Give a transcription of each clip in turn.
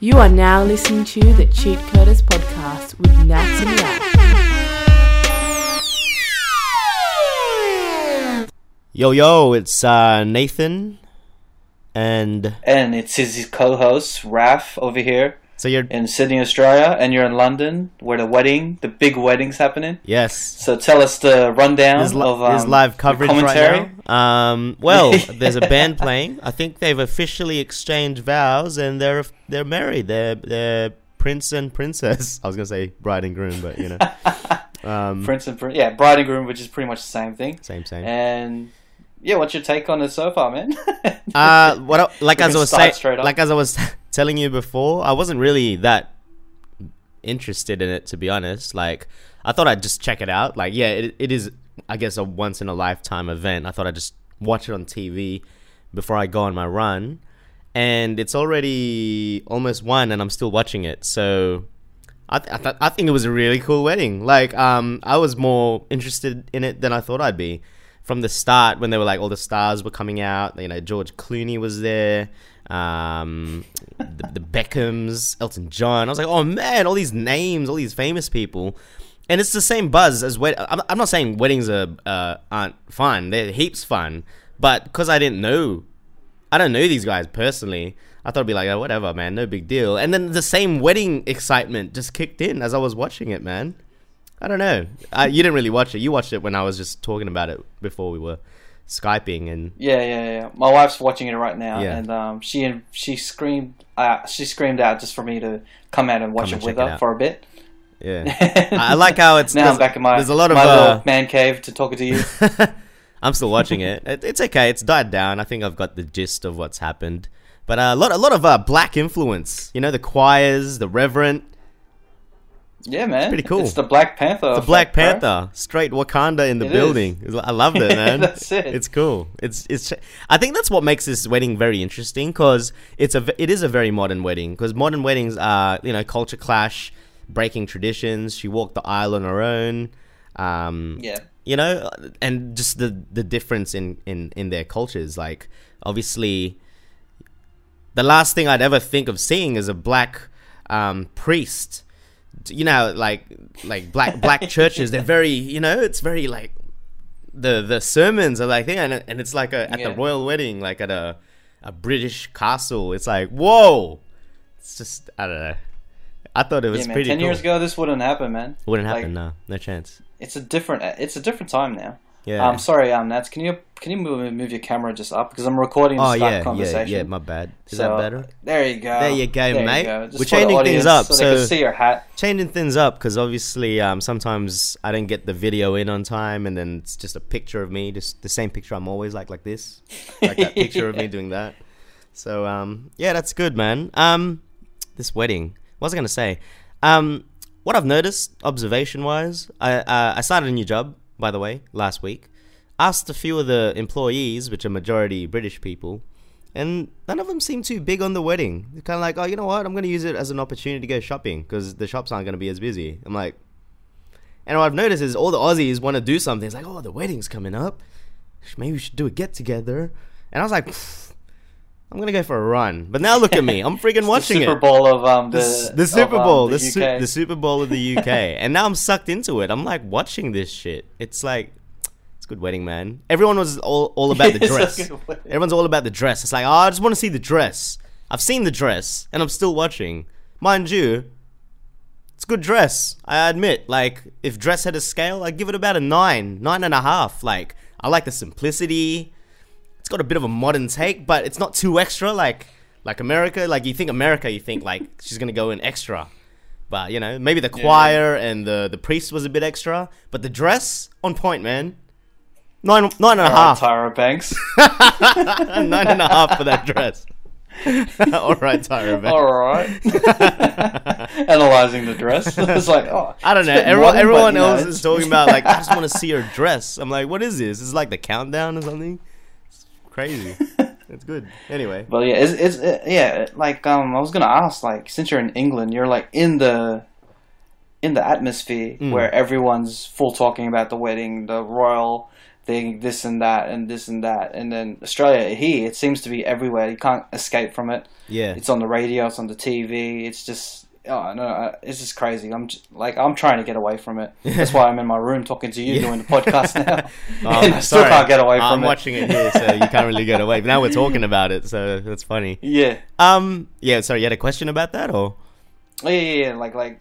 You are now listening to the Cheat Coders podcast with Nats and Yak. Yo, yo, it's uh, Nathan. And And it's his co-host Raf over here so you're. in Sydney, Australia, and you're in London, where the wedding, the big wedding's happening. Yes. So tell us the rundown There's, li- of um, there's live coverage commentary. right now. Um, well, there's a band playing. I think they've officially exchanged vows and they're they're married. They're they're prince and princess. I was gonna say bride and groom, but you know, um, Prince and Prin- yeah, bride and groom, which is pretty much the same thing. same same. And yeah, what's your take on it so far, man? Uh, what I- like as I was saying, like as I was telling you before, I wasn't really that interested in it to be honest. Like I thought I'd just check it out. Like yeah, it, it is I guess a once in a lifetime event. I thought I'd just watch it on TV before I go on my run. And it's already almost one, and I'm still watching it. So I, th- I, th- I think it was a really cool wedding. Like, um, I was more interested in it than I thought I'd be. From the start, when they were like all the stars were coming out, you know, George Clooney was there, um, the, the Beckhams, Elton John. I was like, oh man, all these names, all these famous people, and it's the same buzz as wed. I'm, I'm not saying weddings are uh, aren't fun; they're heaps fun. But because I didn't know I don't know these guys personally. I thought it'd be like, oh, whatever, man, no big deal. And then the same wedding excitement just kicked in as I was watching it, man. I don't know. I, you didn't really watch it. You watched it when I was just talking about it before we were skyping, and yeah, yeah, yeah. My wife's watching it right now, Yeah. and um, she and she screamed uh, she screamed out just for me to come out and watch Come it and with check it her for a bit. yeah, I like how it's now I'm back in my there's a lot of my uh, little man cave to talk to you. I'm still watching it. it. It's okay. It's died down. I think I've got the gist of what's happened. But uh, a lot, a lot of uh, black influence. You know, the choirs, the reverend, Yeah, man, pretty cool. It's the Black Panther. the Black bro. Panther, straight Wakanda in the It building. I loved it, man. That's it. It's cool. It's it's. I think that's what makes this wedding very interesting because it's a it is a very modern wedding because modern weddings are you know culture clash, breaking traditions. She walked the aisle on her own. Um, Yeah. you know, and just the the difference in in in their cultures. Like obviously, the last thing I'd ever think of seeing is a black um, priest. You know, like like black black churches. They're very you know, it's very like the the sermons are like yeah, and, and it's like a, at the royal wedding, like at a a British castle. It's like whoa. It's just I don't know. I thought it was Yeah, man. pretty Ten cool. years ago, this wouldn't happen, man. Wouldn't like- happen. no, no chance. It's a different. It's a different time now. Yeah. Um, sorry, um, Nats. Can you can you move move your camera just up because I'm recording this oh yeah, yeah, conversation. yeah. My bad. Is So, that better? There you go. There you go, There mate. go. Just We're changing things up, so, they can see your hat. changing things up because obviously um, sometimes I don't get the video in on time, and then it's just a picture of me, just the same picture I'm always like, like this, like that picture of me doing that. So um, yeah, that's good, man. Um, this wedding. What was I gonna say? Um, what I've noticed, observation wise, I uh, I started a new job by the way last week. Asked a few of the employees, which are majority British people, and none of them seem too big on the wedding. They're kind of like, oh, you know what? I'm going to use it as an opportunity to go shopping because the shops aren't going to be as busy. I'm like, and what I've noticed is all the Aussies want to do something. It's like, oh, the wedding's coming up. Maybe we should do a get together. And I was like, "Pfft, I'm to go for a run. But now look at me. I'm freaking watching the Super it. Bowl of um the The, the of, Super um, Bowl, the, the, Su- the Super Bowl of the UK, and now I'm sucked into it. I'm like watching this shit. It's like, it's a good wedding, man. Everyone was all, all about the dress. Everyone's all about the dress. It's like, oh, I just want to see the dress. I've seen the dress, and I'm still watching. Mind you, it's a good dress. I admit. Like, if dress had a scale, I'd give it about a nine, nine and a half. Like, I like the simplicity. It's got a bit of a modern take, but it's not too extra. Like, like America. Like, you think America, you think like she's gonna go in extra. But you know, maybe the choir and the the priest was a bit extra, but the dress on point, man. Nine, nine and a half. Tyra Banks. Nine and a half for that dress. All right, Tyra. Banks. All right. Analyzing the dress. It's like, oh, I don't know. it's Everyone, everyone else is talking about like I just want to see her dress. I'm like, what is this? Is it like the countdown or something? It's crazy. it's good. Anyway, But yeah, it's, it's it, yeah. Like um, I was gonna ask, like, since you're in England, you're like in the in the atmosphere Mm. where everyone's full talking about the wedding, the royal thing, this and that, and this and that, and then Australia here, it seems to be everywhere. You can't escape from it. Yeah. It's on the radio, it's on the TV. It's just oh no, uh, it's just crazy. I'm just, like I'm trying to get away from it. That's why I'm in my room talking to you, Yeah. doing the podcast now, Oh, I still sorry. can't get away from I'm it. watching it here, so you can't really get away. But now we're talking about it, so that's funny. Yeah. Um, yeah. Sorry, you had a question about that, or yeah, yeah, yeah, like like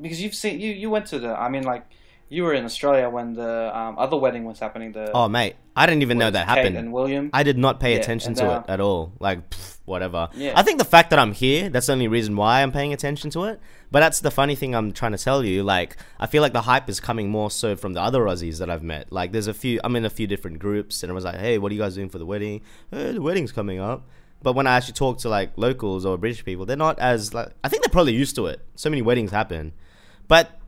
because you've seen you you went to the. I mean, like you were in Australia when the um, other wedding was happening. The oh, mate, I didn't even know that Kate happened. and William. I did not pay Yeah, attention to uh, it at all. Like, pff, whatever. Yeah. I think the fact that I'm here, that's the only reason why I'm paying attention to it. But that's the funny thing I'm trying to tell you. Like, I feel like the hype is coming more so from the other Aussies that I've met. Like, there's a few, I'm in a few different groups, and I was like, hey, what are you guys doing for the wedding? Hey, the wedding's coming up. But when I actually talk to like locals or British people, they're not as like. I think they're probably used to it. So many weddings happen, but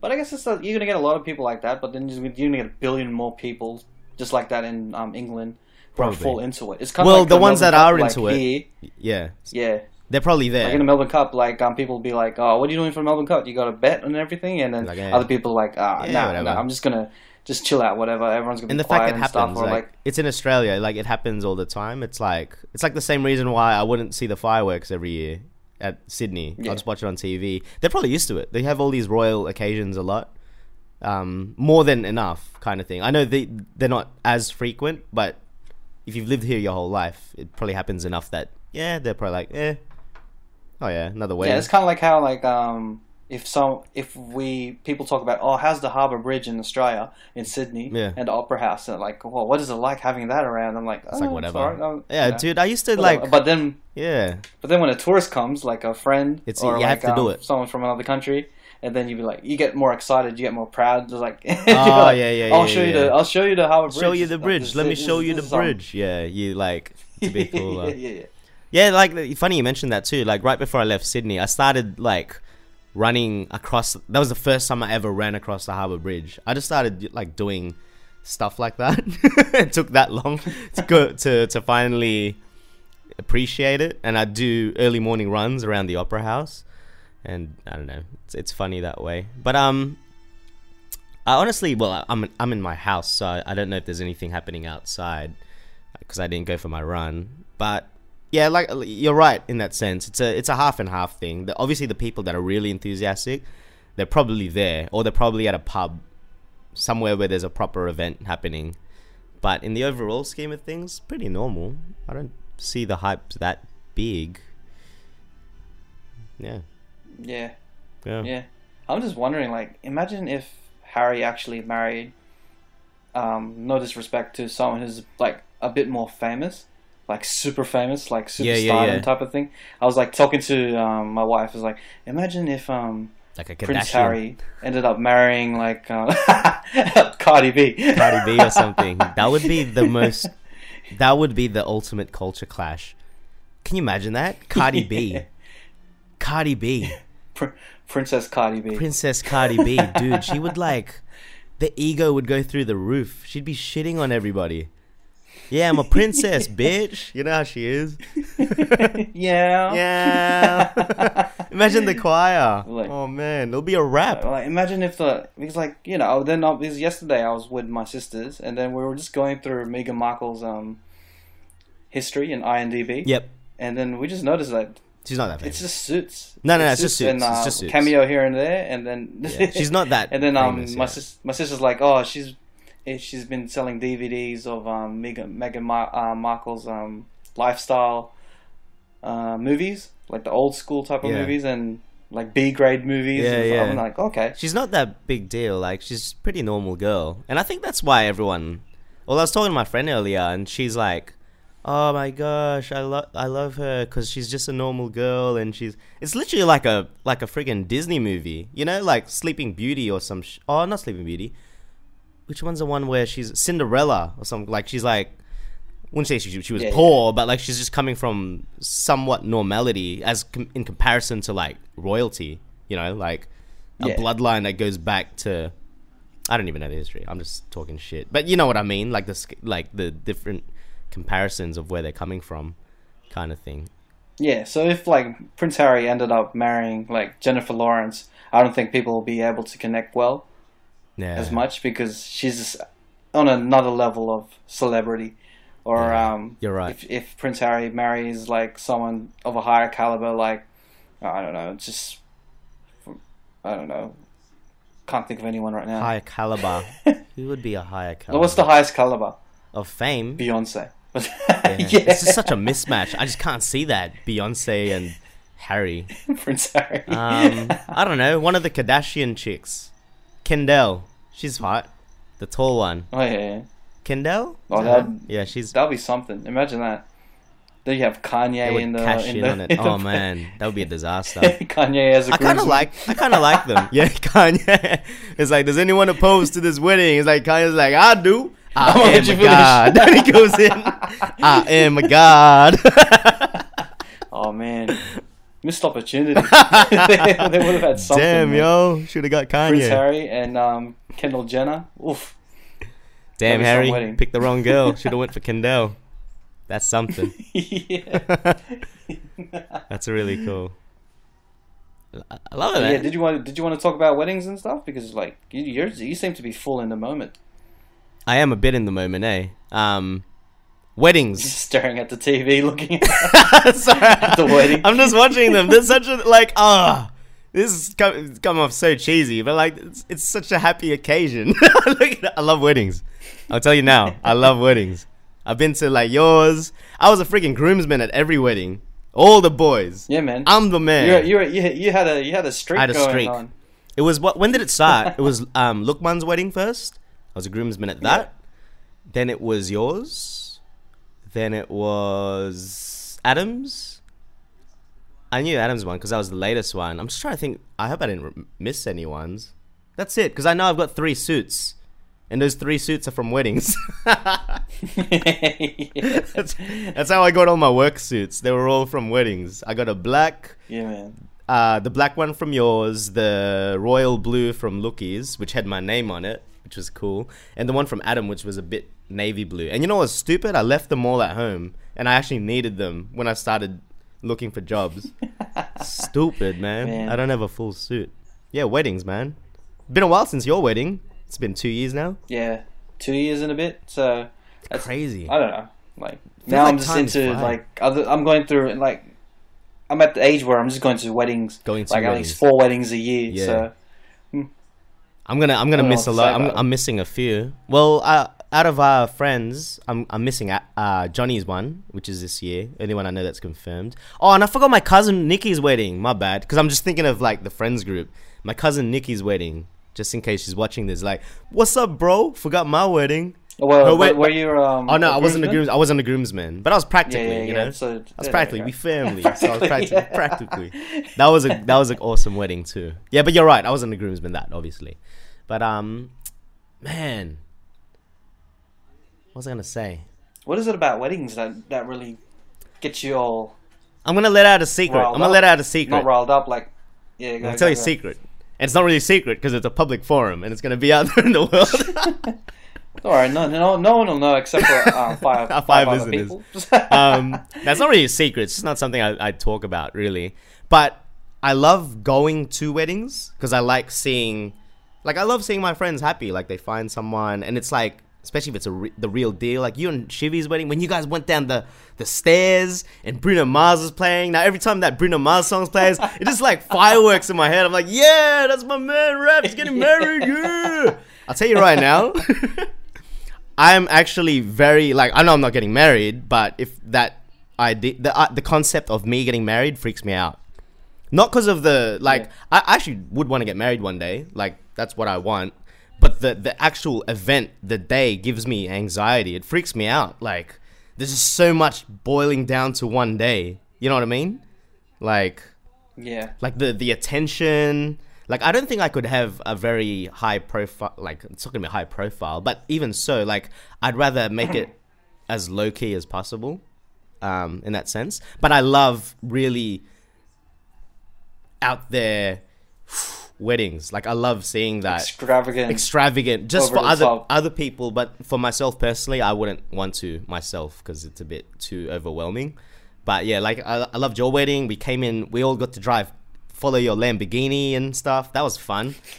But I guess it's a, you're gonna get a lot of people like that. But then you're gonna get a billion more people just like that in um, England Probably. full into it. It's kind Well, of like the ones Melbourne that Cup, are like into it, here. yeah, Yeah, they're probably there. like in the Melbourne Cup, like um, people will be like, "Oh, what are you doing for the Melbourne Cup? You got a bet and everything," and then Like, yeah. other people are like, "Ah, Yeah, nah, nah, I'm just gonna just chill out, whatever. Everyone's gonna and be the fact it and happens, stuff." Or like, like, it's in Australia, like it happens all the time. It's like it's like the same reason why I wouldn't see the fireworks every year at Sydney. Yeah. I'll just watch it on TV. They're probably used to it. They have all these royal occasions a lot, um, more than enough, kind of thing. I know they they're not as frequent, but if you've lived here your whole life, it probably happens enough that yeah, they're probably like eh, oh yeah, another wedding. yeah, it's kind of like how like um. If some, if we people talk about, oh, how's the Harbour Bridge in Australia, in Sydney, Yeah. and the Opera House, and like, well, what is it like having that around? I'm like, It's oh, like whatever. um, yeah, you know, dude, I used to whatever. like but then yeah. But then when a tourist comes, like a friend, It's- or you have like, to do um, it. someone from another country, and then you'd be like, you get more excited, you get more proud. Just like, oh yeah, yeah, I'll yeah, show you the, I'll show you the Harbour Bridge. show you the Like, bridge. this- Let me show you the bridge. Yeah, you like to be cool. yeah, yeah, yeah. yeah, like funny you mentioned that too. Like right before I left Sydney, I started like running across. That was the first time I ever ran across the Harbour Bridge. I just started like doing stuff like that. it took that long to go to to finally appreciate it. And I do early morning runs around the Opera House, and I don't know, it's, it's funny that way. But um, I honestly, well, I'm I'm in my house, so I, I don't know if there's anything happening outside because I didn't go for my run. But yeah, like you're right in that sense. It's a it's a half and half thing. The, obviously, the people that are really enthusiastic, they're probably there, or they're probably at a pub somewhere where there's a proper event happening. But in the overall scheme of things, pretty normal. I don't see the hype that big. Yeah, yeah, yeah, yeah. I'm just wondering, like, imagine if Harry actually married. Um, no disrespect to someone who's like a bit more famous, like super famous, like super Yeah, yeah, yeah. type of thing. I was like talking to um, my wife. I was like, imagine if um, like a Prince Harry ended up marrying like uh, Cardi B. Cardi B or something. That would be the most. That would be the ultimate culture clash. Can you imagine that? Cardi B, Yeah. Cardi B, Pr- Princess Cardi B. Princess Cardi B, dude. She would like. The ego would go through the roof. She'd be shitting on everybody. Yeah, I'm a princess, bitch. You know how she is. yeah. Yeah. Imagine the choir. Like- oh man, it'll be a rap. Like imagine if the because like you know then I, because yesterday I was with my sisters and then we were just going through Meghan Markle's um history in IMDb Yep. and then we just noticed that She's not that famous. it's just suits. No, no, no, it's just and, Suits. It's uh, just Suits. cameo here and there and then Yeah, she's not that and then um famous my yet. sis my sister's like oh she's she's been selling DVDs of um Meghan Meghan Mar- uh, Markle's um lifestyle uh movies like the old school type of Yeah. movies and like B grade movies. Yeah, and yeah. I'm like okay. she's not that big deal. Like she's a pretty normal girl, and I think that's why everyone. Well, I was talking to my friend earlier, and she's like, "Oh my gosh, I love I love her because she's just a normal girl, and she's it's literally like a like a friggin' Disney movie, you know, like Sleeping Beauty or some. Sh- oh, not Sleeping Beauty. Which one's the one where she's Cinderella or something? Like she's like. Wouldn't say she, she was Yeah, yeah. poor, but like she's just coming from somewhat normality as com- in comparison to like royalty, you know, like a Yeah. bloodline that goes back to I don't even know the history. I'm just talking shit. But you know what I mean? Like the like the different comparisons of where they're coming from kind of thing. Yeah, so if like Prince Harry ended up marrying like Jennifer Lawrence, I don't think people will be able to connect well Yeah. as much because she's on another level of celebrity. Or Yeah, um, you're right. If, if Prince Harry marries like someone of a higher caliber, like I don't know, just I don't know, can't think of anyone right now. Higher caliber. Who would be a higher caliber? What's the highest caliber? of fame? Beyonce. Yeah. yeah, It's just such a mismatch. I just can't see that Beyonce and Harry. Prince Harry. Um, I don't know. One of the Kardashian chicks, Kendall. She's hot. The tall one, oh yeah, yeah. Kendall. Oh, that yeah, she's. that'll be something. Imagine that. Then you have Kanye in the cash in in the, on it. in Oh man, that would be a disaster. Kanye as a I kind of like. I kind of like them. Yeah, Kanye. It's like, does anyone oppose to this wedding? It's like Kanye's like, I do. I I'm gonna am you a god. Then he goes in. I am a god. Oh man, missed opportunity. they, they would have had something. Damn, yo, should have got Prince Kanye. Harry and um, Kendall Jenner. Oof. Damn, That'd be some Harry, wedding. picked the wrong girl. Should have went for Kendall. That's something. yeah. That's really cool. I love it, man. yeah. Did you want Did you want to talk about weddings and stuff? Because like you you're, you seem to be full in the moment, I am a bit in the moment, eh? Um, weddings. staring at the TV, looking at Sorry. the wedding. I'm just watching them. There's such a like ah. this is come, it's come off so cheesy, but like it's, it's such a happy occasion. At. I love weddings. I'll tell you now, I love weddings. I've been to like yours. I was a freaking groomsman at every wedding. All the boys. Yeah, man. I'm the man. you you you had a you had a streak I had a going streak. on. It was what? When did it start? it was um, Lukman's wedding first. I was a groomsman at that. Then it was yours. Then it was Adams. I knew Adams one because that was the latest one. I'm just trying to think. I hope I didn't miss any ones. That's it because I know I've got three suits, and those three suits are from weddings. yeah. that's, that's how I got all my work suits. They were all from weddings. I got a black, yeah, man. uh, the black one from yours, the royal blue from Lookie's, which had my name on it, which was cool, and the one from Adam, which was a bit navy blue. And you know what's stupid? I left them all at home, and I actually needed them when I started looking for jobs. stupid, man. Man. I don't have a full suit. Yeah, weddings, man. Been a while since your wedding. It's been two years now. Yeah, two years and a bit. So that's Crazy. I don't know. Like now, like I'm just into like other. I'm going through like I'm at the age where I'm just going to weddings, Going to like at least four weddings a year. Yeah. So I'm gonna I'm gonna miss a lot. I'm. I'm missing a few. Well, uh, out of our friends, I'm I'm missing uh, uh, Johnny's one, which is this year. Only one I know that's confirmed. Oh, and I forgot my cousin Nikki's wedding. My bad, because I'm just thinking of like the friends group. My cousin Nikki's wedding, just in case she's watching this. Like, what's up, bro? Forgot my wedding. well, Oh, wait, were, you? Um, Oh no, I wasn't a groomsman? I wasn't a groomsman, but I was practically. Yeah, yeah, you yeah. know, So I was practically we family. so I was practically, practically. That was a that was an awesome wedding too. Yeah, but you're right. I wasn't a groomsman. That obviously, but um, man, what was I gonna say? What is it about weddings that that really gets you all I'm gonna let out a secret. I'm gonna up? let out a secret. not riled up? Like, yeah, go, I'll go, tell you a secret. And it's not really a secret because it's a public forum and it's gonna be out there in the world. All right, no, no, no one will know except for um, five, Our five, five other people. um, that's not really a secret. It's just not something I, I talk about really. But I love going to weddings because I like seeing, like I love seeing my friends happy. Like they find someone, and it's like, especially if it's a re- the real deal. Like you and Shivy's wedding when you guys went down the the stairs and Bruno Mars was playing. Now every time that Bruno Mars song plays, it just like fireworks in my head. I'm like, yeah, that's my man. Rap. He's getting married. Yeah. I'll tell you right now. I'm actually very like I know I'm not getting married, but if that idea, the uh, the concept of me getting married freaks me out. Not because of the like, Yeah. I actually would want to get married one day. Like that's what I want. But the the actual event, the day, gives me anxiety. It freaks me out. Like there's just so much boiling down to one day. You know what I mean? Like yeah, like the the attention like i don't think i could have a very high profile like it's not gonna be high profile but even so like i'd rather make it as low key as possible um in that sense but i love really out there weddings like i love seeing that extravagant. extravagant just for other top. other people but for myself personally i wouldn't want to myself because it's a bit too overwhelming but yeah like I, I loved your wedding we came in we all got to drive follow your Lamborghini and stuff. That was fun.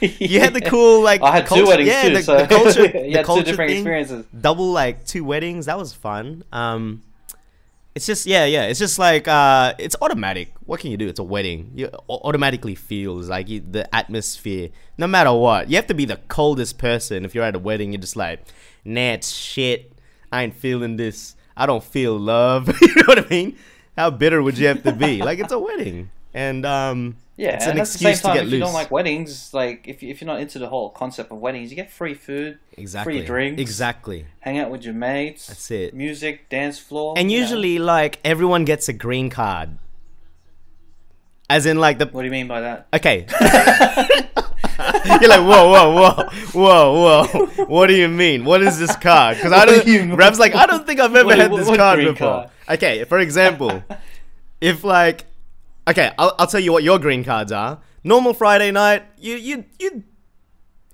you had the cool like I had culture- two weddings yeah, too, the, so the culture, the had two different thing, experiences. double like two weddings. That was fun. Um, it's just yeah, yeah. It's just like uh, it's automatic. What can you do? It's a wedding. You automatically feels like you, the atmosphere. No matter what, you have to be the coldest person. If you're at a wedding, you're just like, nah, it's shit. I ain't feeling this. I don't feel love. you know what I mean? How bitter would you have to be? like it's a wedding, and um, Yeah, it's and an at the same excuse to time, get if loose. you don't like weddings, like if, you, if you're not into the whole concept of weddings, you get free food, exactly, free drinks, exactly. hang out with your mates. That's it. Music, dance floor, And you know. usually, like everyone gets a green card, as in like the what do you mean by that? Okay. You're like, whoa, whoa, whoa, whoa, whoa. What do you mean? What is this card? Because I do don't. Rab's like, I don't think I've ever What- had this what card before. card? Okay, for example, if like, okay, I'll, I'll tell you what your green cards are. Normal Friday night, you you you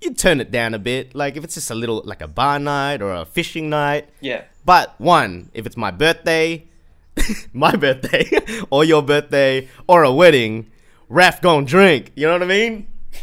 you turn it down a bit. Like if it's just a little like a bar night or a fishing night. Yeah, But one, if it's my birthday, my birthday, or your birthday, or a wedding, Raf gon' drink. You know what I mean?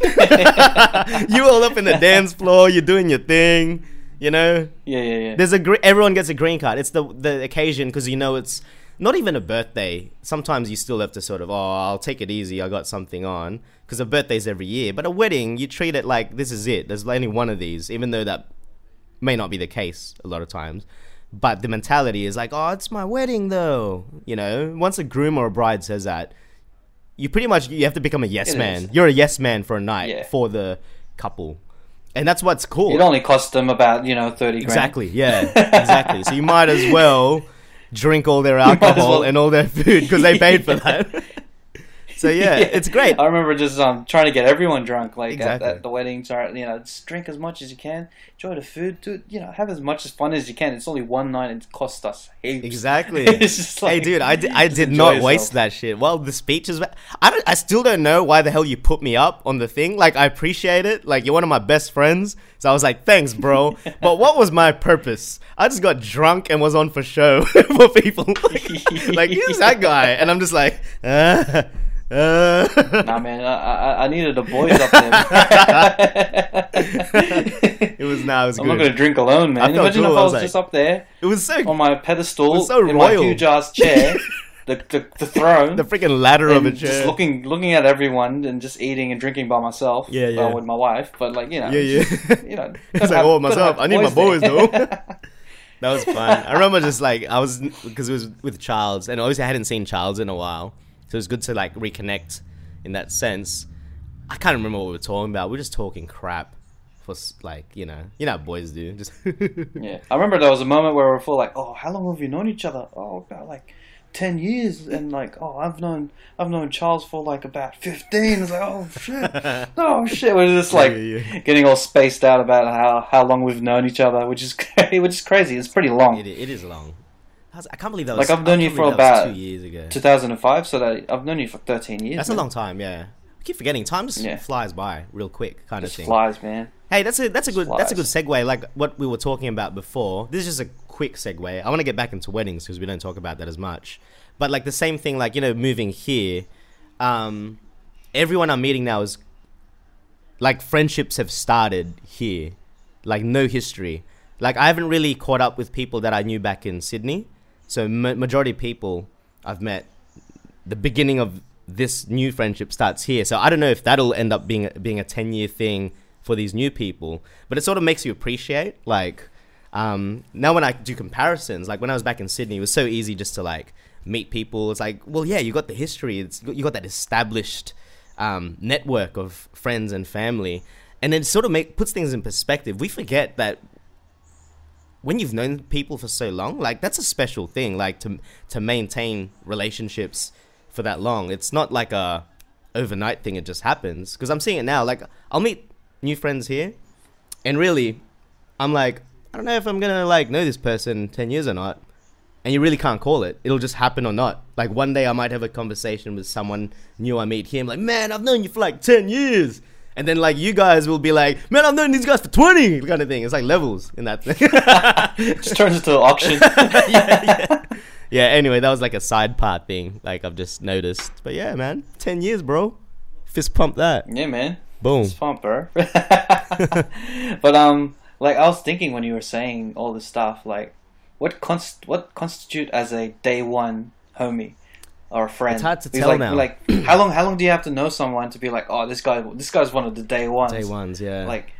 you all up in the dance floor, you're doing your thing. You know, yeah, yeah, yeah. there's a gre- everyone gets a green card. It's the the occasion because you know it's not even a birthday. Sometimes you still have to sort of oh I'll take it easy. I got something on because a birthday's every year. But a wedding, you treat it like this is it. There's only one of these, even though that may not be the case a lot of times. But the mentality is like, oh, it's my wedding though. You know, once a groom or a bride says that, you pretty much you have to become a yes It man. is. You're a yes man for a night Yeah. for the couple, and that's what's cool. It only cost them about you know thirty grand. Exactly. Yeah. Exactly. so you might as well drink all their alcohol well- and all their food because they paid for that. so yeah, it's great. I remember just um trying to get everyone drunk, like Exactly. at, at the weddings, or you know, just drink as much as you can, enjoy the food, do you know, have as much as fun as you can. It's only one night, and it costs us heaps. Exactly. Just hey, dude, I did, I did not yourself. waste that shit. Well, the speeches, I don't, I still don't know why the hell you put me up on the thing. Like, I appreciate it. Like, you're one of my best friends, so I was like, thanks, bro. but what was my purpose? I just got drunk and was on for show for people. like, like, who's that guy? And I'm just like, uh, uh. Nah, man, I, I, I needed the boys up there. it was nah, it was I'm good. not gonna drink alone, man. I Imagine cool, if I I was was like- just up there It was so on my pedestal so in my royal. huge ass chair, the, the the throne, the freaking ladder of a chair. just looking looking at everyone and just eating and drinking by myself. Yeah, well, yeah. with my wife, but like you know, yeah, yeah. you know, It's like, have- oh, myself. I need my boys, there. though. That was fun. I remember just like I was because it was with Charles, and obviously I hadn't seen Charles in a while, so it's good to like reconnect in that sense. I can't remember what we were talking about. We are just talking crap for like you know, you know how boys do. Just yeah, I remember there was a moment where we were full like, oh, how long have you known each other? Oh, about like ten years, and like, oh, I've known I've known Charles for like about fifteen. It's like, oh shit, oh shit. We're just like Yeah, yeah. getting all spaced out about how how long we've known each other, which is which is crazy. It's pretty long. it, it is long. I, I can't believe that was. Like, I've known you for believe that was about two years ago. 2005, so that I've known you for 13 years. That's a long time. Yeah, I keep forgetting. Time just Yeah. flies by real quick, kind of thing. flies, man. Hey, that's a that's a good that's a good segue. Like what we were talking about before. This is just a quick segue. I want to get back into weddings because we don't talk about that as much. But like the same thing, like you know, moving here, um, everyone I'm meeting now is like friendships have started here, like no history. Like I haven't really caught up with people that I knew back in Sydney. So ma- majority of people I've met, the beginning of this new friendship starts here. So I don't know if that'll end up being a, being a ten year thing for these new people. But it sort of makes you appreciate like um, now when I do comparisons, like when I was back in Sydney, it was so easy just to like meet people. It's like, well, yeah, you got the history. It's you got that established um, network of friends and family, and it sort of make puts things in perspective. We forget that when you've known people for so long, like that's a special thing. Like to to maintain relationships for that long, it's not like a overnight thing. It just happens because I'm seeing it now. Like I'll meet new friends here, and really, I'm like, I don't know if I'm gonna like know this person ten years or not. And you really can't call it. It'll just happen or not. Like one day I might have a conversation with someone new I meet here. I'm like, man, I've known you for like ten years. And then like you guys will be like, man, I've known these guys for twenty, kind of thing. It's like levels in that thing. Just turns into an auction. yeah, yeah. yeah. Anyway, that was like a side part thing. Like I've just noticed. But yeah, man, ten years, bro. Fist pump that. Yeah, man. Boom. It's fun, bro. but um, like I was thinking when you were saying all this stuff, like what const what constitute as a day one homie or friend? It's hard to tell like, now. Like how long how long do you have to know someone to be like, oh, this guy this guy's one of the day ones. Day ones, yeah. Like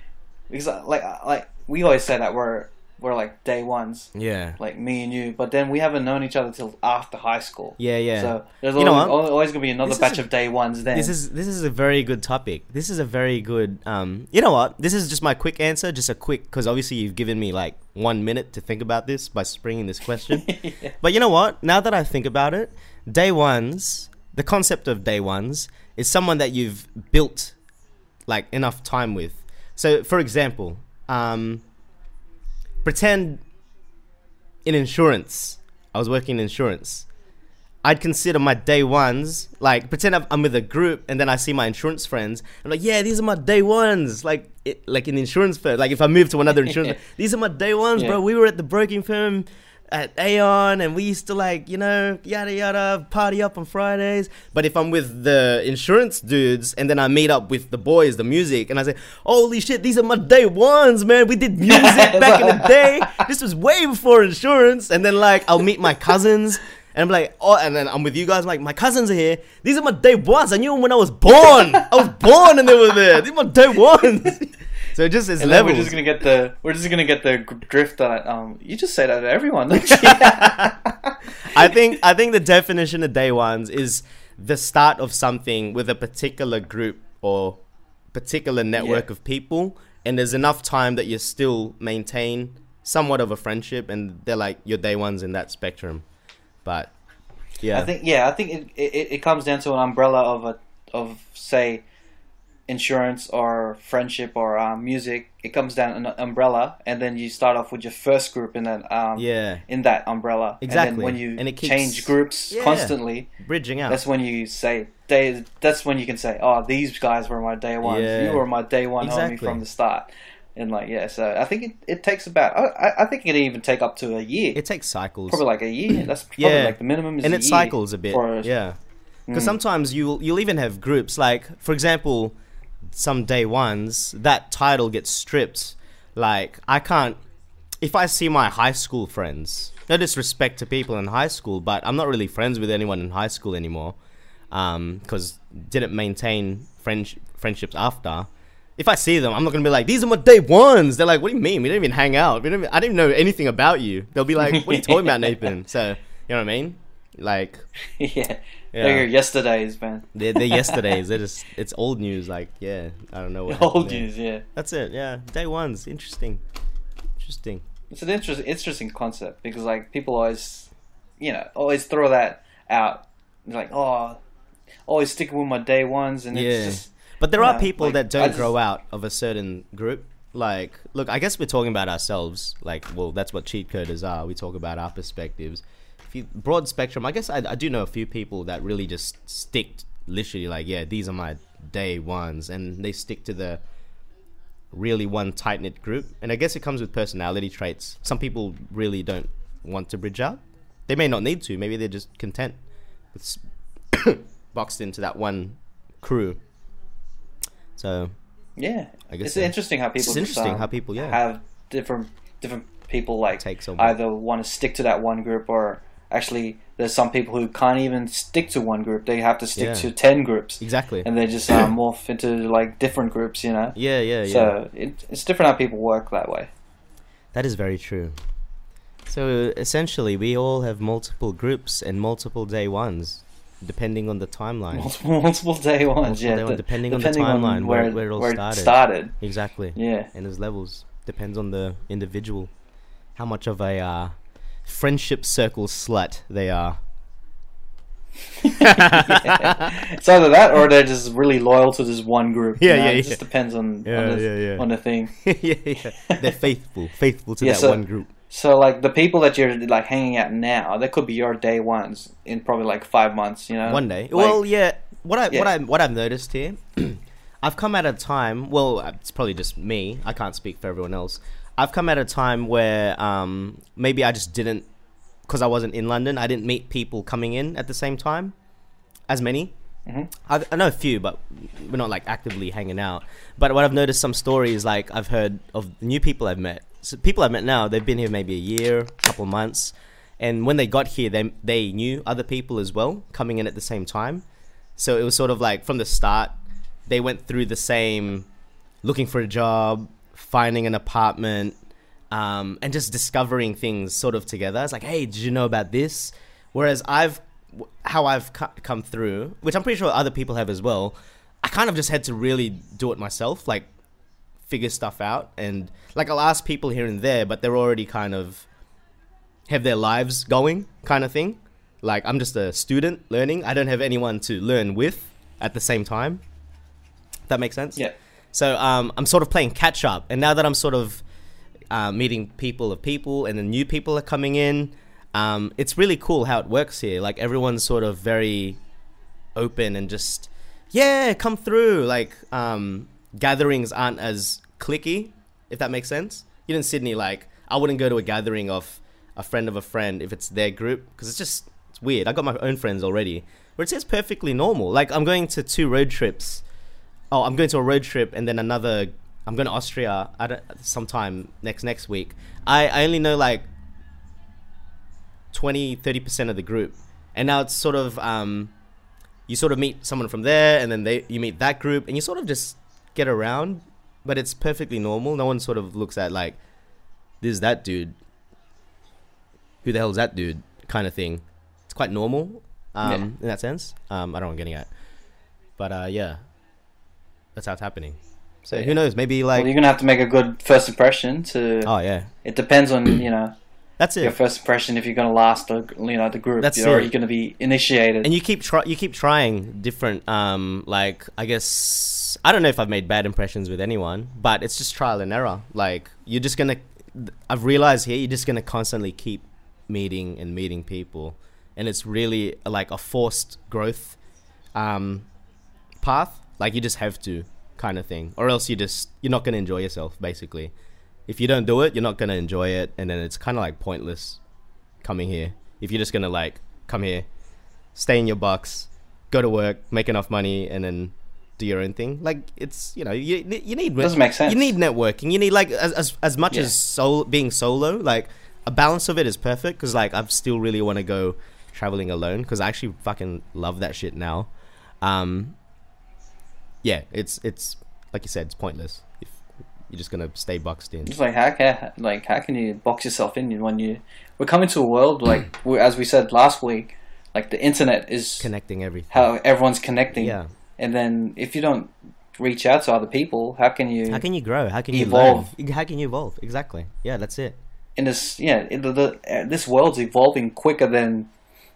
because uh, like uh, like we always say that we're we're like day ones, yeah. like me and you, but then we haven't known each other till after high school. Yeah, yeah. So there's You know always, always gonna be another batch a- of day ones then. This is this is a very good topic. This is a very good. Um, you know what? This is just my quick answer. Just a quick, because obviously you've given me like one minute to think about this by springing this question. But you know what? Now that I think about it, day ones, the concept of day ones is someone that you've built like enough time with. So, for example, um, pretend in insurance, I was working in insurance. I'd consider my day ones like pretend I'm, with a group and then I see my insurance friends. I'm like, yeah, these are my day ones. Like, it, like in insurance firm. Like if I move to another insurance, these are my day ones, Yeah. bro. We were at the broking firm at Aon and we used to like you know yada yada party up on Fridays. But if I'm with the insurance dudes and then I meet up with the boys, the music, and I say, holy shit, these are my day ones, man. We did music back in the day. This was way before insurance. And then like I'll meet my cousins. And I'm like, oh, and then I'm with you guys. I'm like, my cousins are here. These are my day ones. I knew them when I was born. I was born and they were there. These are my day ones. so it just is And levels. we're just gonna get the we're just gonna get the drift that um you just say that to everyone? I think I think the definition of day ones is the start of something with a particular group or particular network Yeah. of people, and there's enough time that you still maintain somewhat of a friendship, and they're like your day ones in that spectrum. But yeah, I think yeah, I think it, it it comes down to an umbrella of a of say insurance or friendship or um, music. It comes down an umbrella, and then you start off with your first group, and then um, yeah, in that umbrella. And Exactly. then when you And it keeps- change groups Yeah. constantly, bridging out. that's when you say they. That's when you can say, "Oh, these guys were my day one. Yeah. You were my day one Exactly. homie from the start." And like yeah, so I think it, it takes about I, I- think it can even take up to a year. it takes cycles. probably like a year. That's probably Yeah. like the minimum is and a it cycles a bit. for- yeah, because Mm. sometimes you'll you'll even have groups like, for example, some day ones that title gets stripped. Like I can't if I see my high school friends. No disrespect to people in high school, but I'm not really friends with anyone in high school anymore. Um, because didn't maintain friend friendships after. If I see them, I'm not gonna be like, "These are my day ones." They're like, "What do you mean? We didn't even hang out. We didn't even, I didn't know anything about you." They'll be like, "What are you talking about, Nathan?" So you know what I mean? Like yeah. Yeah. They're yesterday's man. they're, they're yesterdays. They're just it's old news. Like yeah, I don't know what Old news, yeah. That's it. Yeah, day ones. Interesting. Interesting. It's an interesting interesting concept because like people always you know, always throw that out. They're like, oh always sticking with my day ones and Yeah. it's just But there are know, people like, that don't just- grow out of a certain group. Like, look, I guess we're talking about ourselves. Like, well, that's what cheat coders are. We talk about our perspectives. You, broad spectrum, I guess I, I do know a few people that really just stick, literally, like, yeah, these are my day ones, and they stick to the really one tight knit group. And I guess it comes with personality traits. Some people really don't want to bridge out. They may not need to. Maybe they're just content with boxed into that one crew. So Yeah, I guess it's so. interesting how people. It's interesting um, how people, yeah. have different different people like Takes on- either want to stick to that one group or actually there's some people who can't even stick to one group. They have to stick Yeah. to ten groups, exactly. and they just uh, morph into like different groups. You know. yeah, yeah, yeah. So it, it's different how people work that way. That is very true. So essentially, we all have multiple groups and multiple day ones, depending on the timeline. Multiple, multiple day ones, Multiple yeah. day one, de- depending on the timeline, where- where it all started. started. Exactly. Yeah. And there's levels. Depends on the individual. How much of a uh, friendship circle slut they are. It's either that or they're just really loyal to this one group. you Yeah, know? yeah, It yeah. just depends on Yeah, on, the, yeah, yeah. on the thing. yeah, yeah. They're faithful, faithful to Yeah, that so- one group. So like the people that you're like hanging out now, that could be your day ones in probably like five months. You know, One day. Like, well, yeah. What I what I what I've noticed here, I've come at a time. Well, it's probably just me. I can't speak for everyone else. I've come at a time where um, maybe I just didn't because I wasn't in London, I didn't meet people coming in at the same time, as many. Mhm. I, I know a few, but we're not like actively hanging out. But what I've noticed some stories, like I've heard of new people I've met. So people I've met now, they've been here maybe a year, couple months, and when they got here, they they knew other people as well coming in at the same time. So it was sort of like from the start, they went through the same, looking for a job, finding an apartment, um, and just discovering things sort of together. It's like, hey, did you know about this? Whereas I've, how I've come through, which I'm pretty sure other people have as well. I kind of just had to really do it myself, like figure stuff out, and like I'll ask people here and there, but they're already kind of have their lives going, kind of thing. Like I'm just a student learning. I don't have anyone to learn with at the same time. That makes sense. Yeah. So um, I'm sort of playing catch up, and now that I'm sort of uh, meeting people of people, and then new people are coming in, um, it's really cool how it works here. Like everyone's sort of very open and just yeah, come through. Like um, gatherings aren't as clicky, if that makes sense. You know, in Sydney, like I wouldn't go to a gathering of a friend of a friend if it's their group because it's just it's weird. I got my own friends already, where it says perfectly normal. Like I'm going to two road trips. Oh, I'm going to a road trip and then another. I'm going to Austria at sometime next next week. I, I only know like 20 30% of the group. And now it's sort of um, you sort of meet someone from there and then they you meet that group and you sort of just get around but it's perfectly normal. No one sort of looks at like this is that dude. Who the hell is that dude? Kind of thing. It's quite normal um, Yeah. in that sense. Um, i don't know what I'm getting at. But uh, yeah that's how it's happening so Yeah. who knows maybe like well, you're gonna have to make a good first impression. To oh yeah it depends on you know that's it your first impression if you're gonna last the you know the group. That's or it. you're gonna be initiated. and you keep try you keep trying different um like i guess i don't know if i've made bad impressions with anyone but it's just trial and error like you're just gonna i've realized here you're just gonna constantly keep meeting and meeting people and it's really like a forced growth um path like you just have to kind of thing. Or else you just you're not gonna enjoy yourself basically. If you don't do it you're not gonna enjoy it and then it's kind of like pointless coming here. If you're just gonna like come here stay in your box go to work make enough money and then do your own thing. Like it's you know you, you need Doesn't make sense. you need networking. You need like as as, as much Yeah. as sol- being solo like a balance of it is perfect because like i still really want to go traveling alone because i actually fucking love that shit now. Um yeah it's it's like you said it's pointless. If you're just gonna stay boxed in. It's like how can like how can you box yourself in when you we're coming to a world like as we said last week, like the internet is connecting everything. how everyone's connecting. yeah. And then if you don't reach out to other people, how can you how can you grow? How can you Evolve. learn? How can you evolve? Exactly. Yeah that's it. In this yeah the, the this world's evolving quicker than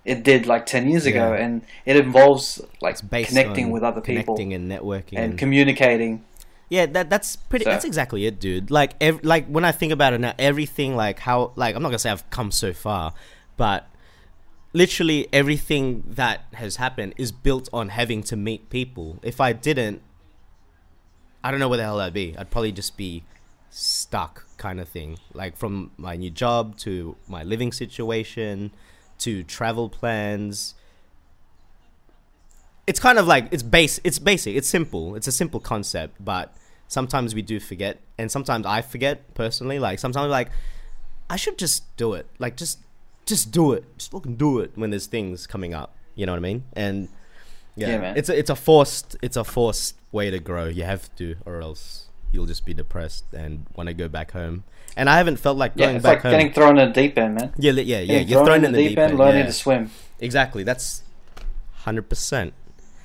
it did like 10 years ago Yeah. and it involves like connecting with other people connecting and networking and and communicating Yeah, that that's pretty. So- that's exactly it, dude. Like, ev- like when I think about it now, everything like how like I'm not gonna say I've come so far, but literally everything that has happened is built on having to meet people. If I didn't, I don't know where the hell I'd be. I'd probably just be stuck, kind of thing. Like from my new job to my living situation to travel plans. It's kind of like it's base it's basic it's simple it's a simple concept but sometimes we do forget and sometimes i forget personally like sometimes like i should just do it like just just do it just fucking do it when there's things coming up you know what i mean? And yeah, Yeah, man. it's a, it's a forced it's a forced way to grow you have to or else you'll just be depressed and want to go back home and i haven't felt like yeah going it's back like home getting thrown in the deep end man yeah yeah yeah Getting you're thrown in the deep end, learning yeah. to swim Exactly. That's hundred percent.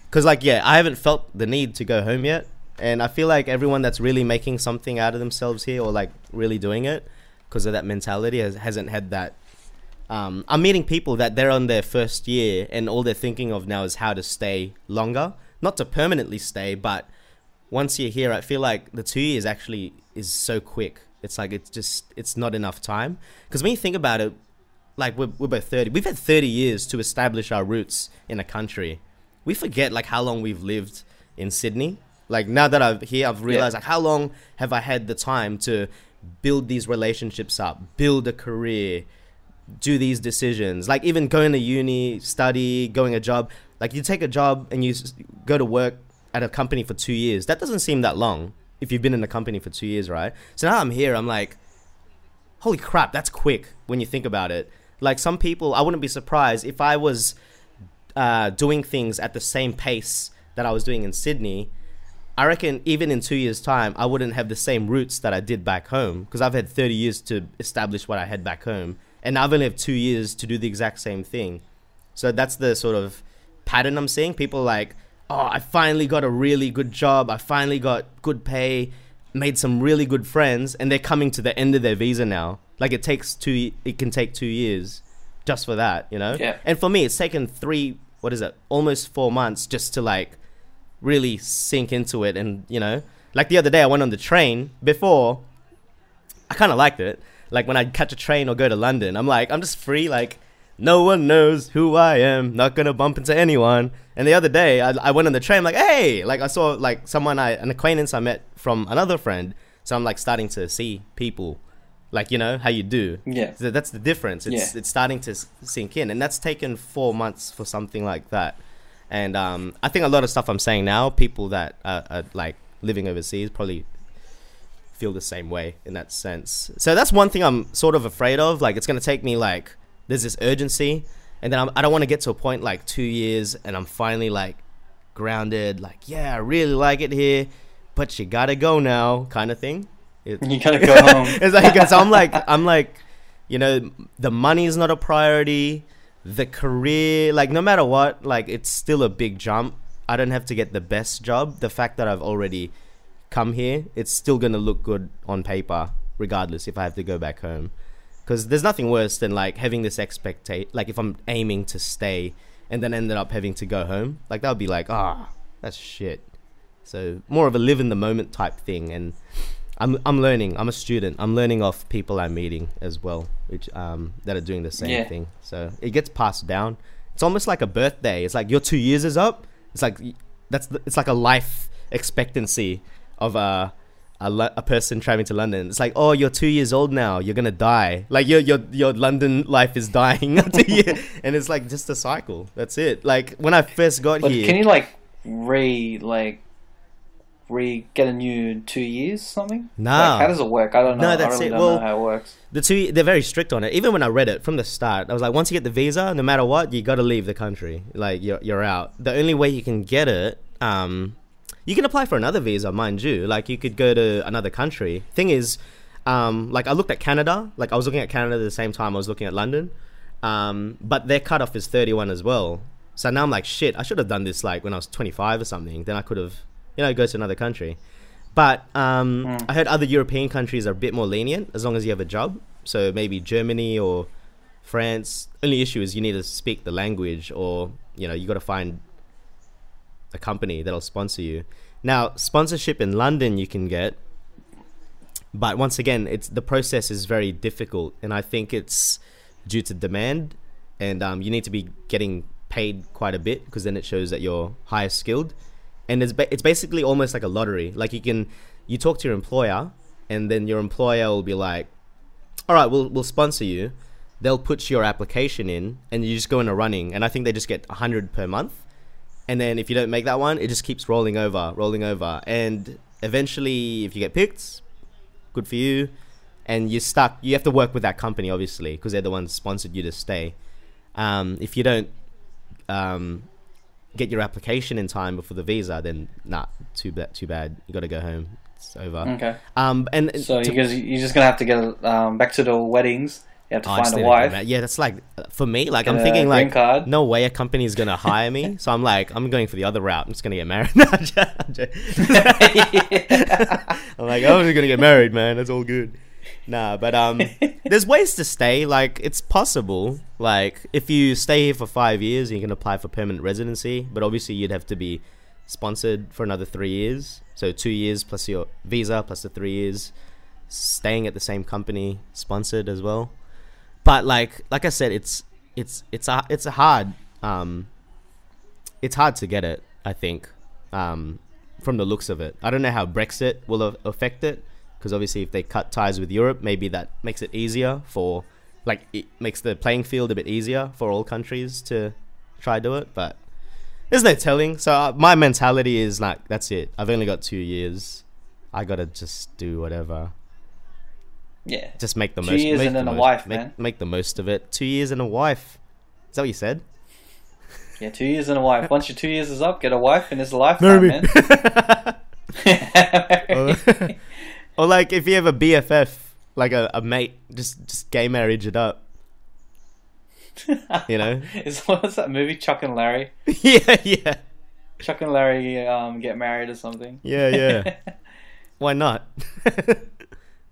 Because like yeah, I haven't felt the need to go home yet, and I feel like everyone that's really making something out of themselves here, or like really doing it, because of that mentality, has, hasn't had that. Um, I'm meeting people that they're on their first year, and all they're thinking of now is how to stay longer, not to permanently stay, but once you're here, I feel like the two years actually is so quick. It's like it's just it's not enough time. Because when you think about it, like we're, we're both 30 we've had 30 years to establish our roots in a country we forget like how long we've lived in sydney like now that i'm here i've realized like how long have i had the time to build these relationships up build a career do these decisions. Like even going to uni, study, going a job. Like you take a job and you go to work at a company for two years. That doesn't seem that long if you've been in the company for two years, right? So now I'm here. I'm like, holy crap, that's quick when you think about it. Like some people, I wouldn't be surprised if I was uh, doing things at the same pace that I was doing in Sydney. I reckon even in two years' time, I wouldn't have the same roots that I did back home because I've had 30 years to establish what I had back home. And I've only have two years to do the exact same thing. So that's the sort of pattern I'm seeing. People like, oh, I finally got a really good job. I finally got good pay, made some really good friends, and they're coming to the end of their visa now. Like it takes two, it can take two years just for that, you know? Yeah. And for me, it's taken three, what is it, almost four months just to like really sink into it. And, you know, like the other day, I went on the train before, I kind of liked it. Like when I catch a train or go to London, I'm like, I'm just free. Like no one knows who I am. Not gonna bump into anyone. And the other day, I, I went on the train. I'm like, hey, like I saw like someone I an acquaintance I met from another friend. So I'm like starting to see people, like you know how you do. Yeah. So that's the difference. It's Yeah. it's starting to sink in, and that's taken four months for something like that. And um, I think a lot of stuff I'm saying now, people that are, are like living overseas probably feel the same way in that sense. So that's one thing I'm sort of afraid of. Like it's gonna take me like there's this urgency, and then I'm, I don't want to get to a point like two years, and I'm finally like grounded. Like yeah, I really like it here, but you gotta go now, kind of thing. It- You gotta go home. it's like cause I'm like I'm like, you know, the money is not a priority. The career, like no matter what, like it's still a big jump. I don't have to get the best job. The fact that I've already come here, it's still gonna look good on paper, regardless if I have to go back home. Because there's nothing worse than like having this expectation. Like if I'm aiming to stay and then ended up having to go home, like that would be like, ah, that's shit. So more of a live in the moment type thing, and I'm I'm learning. I'm a student. I'm learning off people I'm meeting as well, which um that are doing the same Yeah. thing. So it gets passed down. It's almost like a birthday. It's like your two years is up. It's like that's the, it's like a life expectancy of a a, Lo- a person traveling to London. It's like oh you're two years old now. You're gonna die. Like your your your London life is dying and it's like just a cycle. That's it. Like when I first got But here. can you like re like re get a new two years something? Nah. Like, how does it work? I don't know. No, that's really it. don't Well- know how it works. the two they're very strict on it. Even when I read it from the start, I was like, once you get the visa, no matter what, you got to leave the country. Like you're you're out. The only way you can get it, um, you can apply for another visa, mind you. Like you could go to another country. Thing is, um, like I looked at Canada. Like I was looking at Canada at the same time I was looking at London, um, but their cutoff is 31 as well. So now I'm like, shit, I should have done this like when I was 25 or something. Then I could have, you know, go to another country. But um, Mm. I heard other European countries are a bit more lenient as long as you have a job. So maybe Germany or France. Only issue is you need to speak the language, or you know, you got to find a company that'll sponsor you. Now, sponsorship in London you can get, but once again, it's the process is very difficult, and I think it's due to demand, and um, you need to be getting paid quite a bit because then it shows that you're higher skilled, and it's ba- it's basically almost like a lottery. Like you can you talk to your employer, and then your employer will be like, "All right, we'll we'll sponsor you." They'll put your application in, and you just go in a running, and I think they just get hundred per month and then if you don't make that one, it just keeps rolling over, rolling over, and eventually, if you get picked, good for you, and you're stuck. You have to work with that company, obviously, because they're the ones sponsored you to stay. Um, if you don't um, get your application in time before the visa, then nah, too bad. Too bad. You got to go home. It's over. Okay. Um, and So to- you guys, you're just gonna have to get um, back to the weddings. You have to Oh, find a wife. Yeah, that's like uh, for me. Like I'm a thinking, like card. no way a company is gonna hire me. So I'm like, I'm going for the other route. I'm just gonna get married. I'm just- I'm just- I'm like, I'm just gonna get married, man. That's all good. Nah, but um, there's ways to stay. Like it's possible. Like if you stay here for five years, you can apply for permanent residency. But obviously, you'd have to be sponsored for another three years. So two years plus your visa plus the three years staying at the same company, sponsored as well but like like I said, it's it's it's a it's a hard um it's hard to get it. I think um from the looks of it. I don't know how Brexit will affect it because obviously if they cut ties with Europe, maybe that makes it easier for like it makes the playing field a bit easier for all countries to try do it. But there's no telling. So uh, my mentality is like, that's it. I've only got two years. I gotta just do whatever. Yeah. Just make the Two most. years make and then a most- wife, make, man. Make the most of it. Two years and a wife. Is that what you said? Yeah, two years and a wife. Once your two years is up, get a wife and it's a Marry me. man. or, or like if you have a BFF, like a, a mate, just just gay marriage it up. You know? Is what's that movie? Chuck and Larry. yeah, yeah, Chuck and Larry um, get married or something. yeah, yeah. Why not?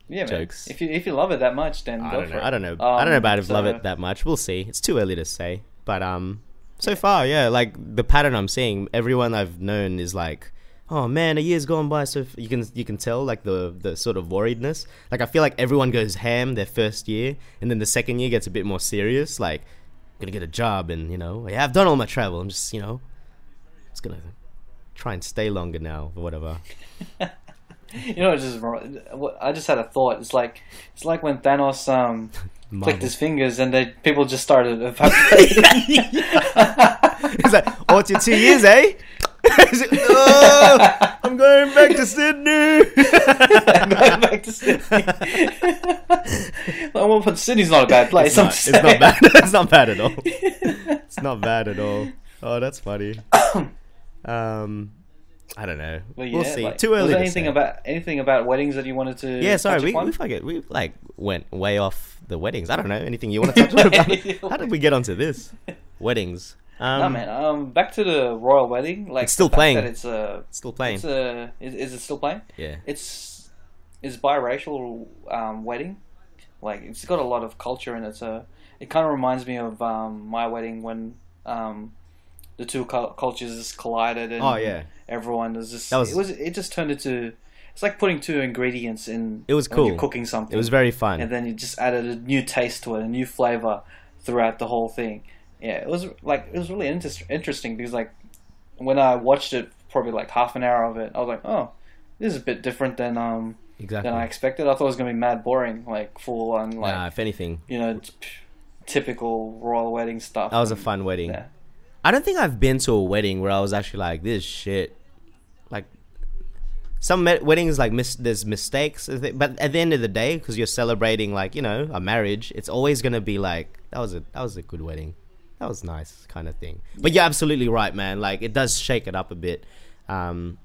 Yeah, man. Jokes. If you if you love it that much, then I go don't for know. it. I don't know. I don't know Um, about if love it that much. We'll see. It's too early to say. But um, so far, yeah, like the pattern I'm seeing, everyone I've known is like, oh man, a year's gone by. So f-" you can you can tell like the the sort of worriedness. Like I feel like everyone goes ham their first year, and then the second year gets a bit more serious. Like, gonna get a job, and you know, yeah, I've done all my travel. I'm just you know, just gonna try and stay longer now or whatever. You know, it's just I just had a thought. It's like it's like when Thanos um clicked his fingers and they people just started evaporating. It's like, oh, it's your two years, eh? No, I'm going back to Sydney. I'm going back to Sydney. well, but Sydney's not a bad place. It's not, it's not bad. It's not bad at all. It's not bad at all. Oh, that's funny. Um, I don't know. Well, we'll see. like, Too was early there to anything say. about anything about weddings that you wanted to? Yeah, sorry, we we forget. We like went way off the weddings. I don't know anything you want to touch on about. How did we get onto this? Weddings. Um, no man. Um, back to the royal wedding. Like It's still playing. That it's a. Still playing. It's a. Is, is it still playing? yeah. It's it's biracial um, wedding. Like it's got a lot of culture in it. So it kind of reminds me of um, my wedding when um, the two cul- cultures collided and Oh yeah. Everyone was just was- it was it just turned into it's like putting two ingredients in. It was when you're cool. cooking something. It was very fun. and then you just added a new taste to it, a new flavor throughout the whole thing. Yeah, it was like it was really inter- interesting because like when I watched it, probably like half an hour of it, I was like, oh, this is a bit different than um exactly. than I expected. I thought it was gonna be mad boring, like full on like nah, if anything, you know t- typical royal wedding stuff. that was a fun wedding. Yeah. I don't think I've been to a wedding where I was actually like, this shit. Like, some me- weddings, like, mis- there's mistakes. But at the end of the day, because you're celebrating, like, you know, a marriage, it's always going to be like, that was a that was a good wedding. That was nice, kind of thing. But you're absolutely right, man. Like, it does shake it up a bit. Um,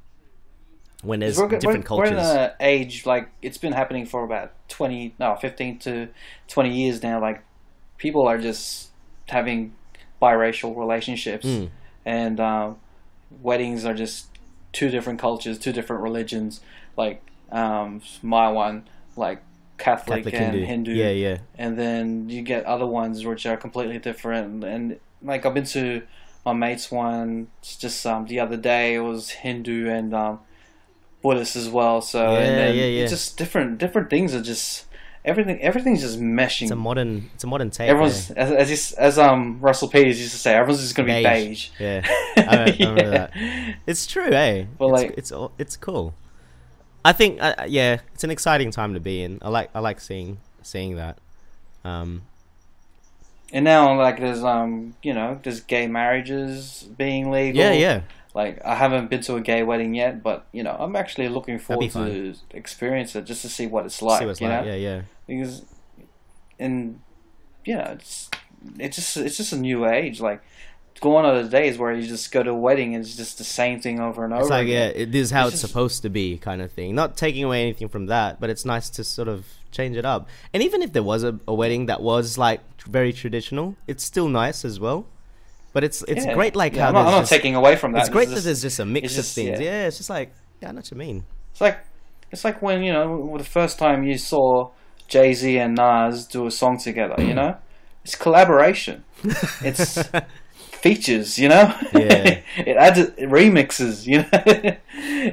when there's We're, different we're, we're in an age like it's been happening for about twenty, no, fifteen to twenty years now. Like people are just having biracial relationships, Mm. and um, weddings are just two different cultures, two different religions. Like um, my one, like Catholic, Catholic and Hindu. Hindu, Yeah, yeah. and then you get other ones which are completely different. And like I've been to my mate's one just um, the other day. It was Hindu and um, Buddhist as well. So Yeah, and then yeah, yeah. it's just different. Different things are just everything. Everything's just meshing. It's a modern, it's a modern take. Everyone's yeah. as as, as um Russell Peters used to say, everyone's just gonna be beige. Beige. Yeah, I remember that. It's true, eh? But, it's, like- it's it's cool. I think, uh, yeah, it's an exciting time to be in. I like I like seeing seeing that. Um, And now, like, there's um, you know, there's gay marriages being legal. yeah, yeah, Like, I haven't been to a gay wedding yet, but you know, I'm actually looking forward to experience it just to see what it's like. See what's you like. know, Yeah, yeah. because, and you know, it's it's just it's just a new age. Like, gone are the days where you just go to a wedding and it's just the same thing over and over. It's like yeah, again. it, this is how It's it's, just- supposed to be, kind of thing. Not taking away anything from that, but it's nice to sort of change it up. And even if there was a, a wedding that was like very traditional, it's still nice as well. But it's it's Yeah. great, like Yeah, how I'm not, I'm not just- taking away from that. it's great just- that there's just a mix it's of things. yeah. Yeah. it's just like yeah, I know what you mean. It's like it's like when you know the first time you saw Jay Z and Nas do a song together. You know, it's collaboration. It's features. You know, Yeah. it adds it remixes. You know,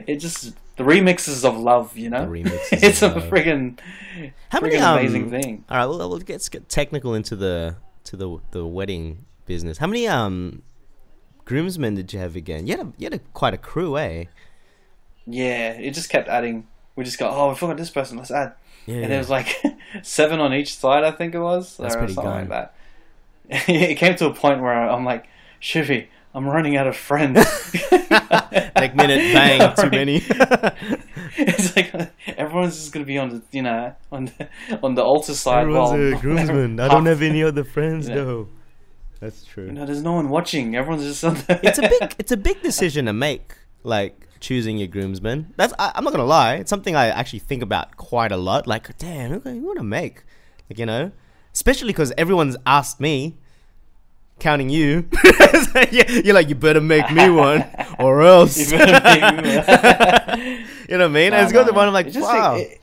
it just the remixes of love. You know, The remixes it's a of love. friggin' How many um, amazing thing. All right, well, well, let's get technical into the to the the wedding business. How many um groomsmen did you have again? You had a, you had a, quite a crew, eh? Yeah, it just kept adding. we just got, oh, we forgot this person. Let's add. Yeah, And yeah. there was like seven on each side, I think it was, That's or pretty something good. like that. it came to a point where I'm like, Shivy, I'm running out of friends. like minute, bang, too many. it's like everyone's just gonna be on the, you know, on the on the altar side. Everyone's while- a groomsman. I don't have any other friends Yeah. though. That's true. You know, there's no one watching. Everyone's just on the. it's a big it's a big decision to make like choosing your groomsman that's I, i'm not gonna lie it's something i actually think about quite a lot. Like damn who you want to make? Like you know? Especially because everyone's asked me counting you. It's you're like you better make me one or else. You better make me one. you know what i mean? Nah, and it's got nah, the one i'm like wow. like- it-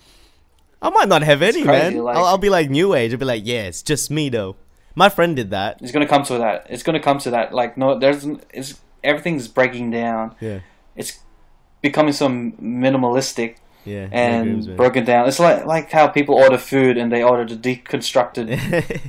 i might not have any crazy, man like- I'll, I'll be like new age. I'll be like yeah it's just me though my friend did that it's gonna come to that. It's gonna come to that. Like no, there's it's everything's breaking down. yeah It's becoming so minimalistic yeah and broken down. It's like like how people order food and they order the deconstructed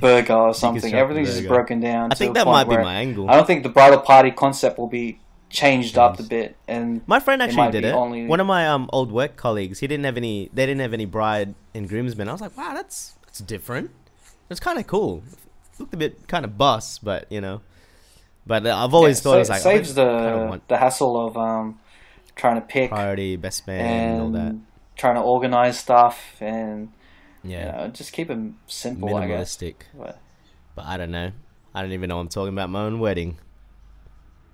burger or something. Everything's just broken down. i think that might be my angle I don't think the bridal party concept will be changed up a bit. And My friend actually did it. only- One of my um old work colleagues, he didn't have any. They didn't have any bride and groomsmen. I was like, wow, that's that's different. It's kind of cool. Looked a bit kind of boss, but you know. But I've always Yeah, thought sa- it was like saves I the the hassle of um trying to pick priority, best man, and, all that. trying to organize stuff and Yeah, you know, just keep them simple. I guess. minimalistic. But I don't know. I don't even know. I'm talking about my own wedding.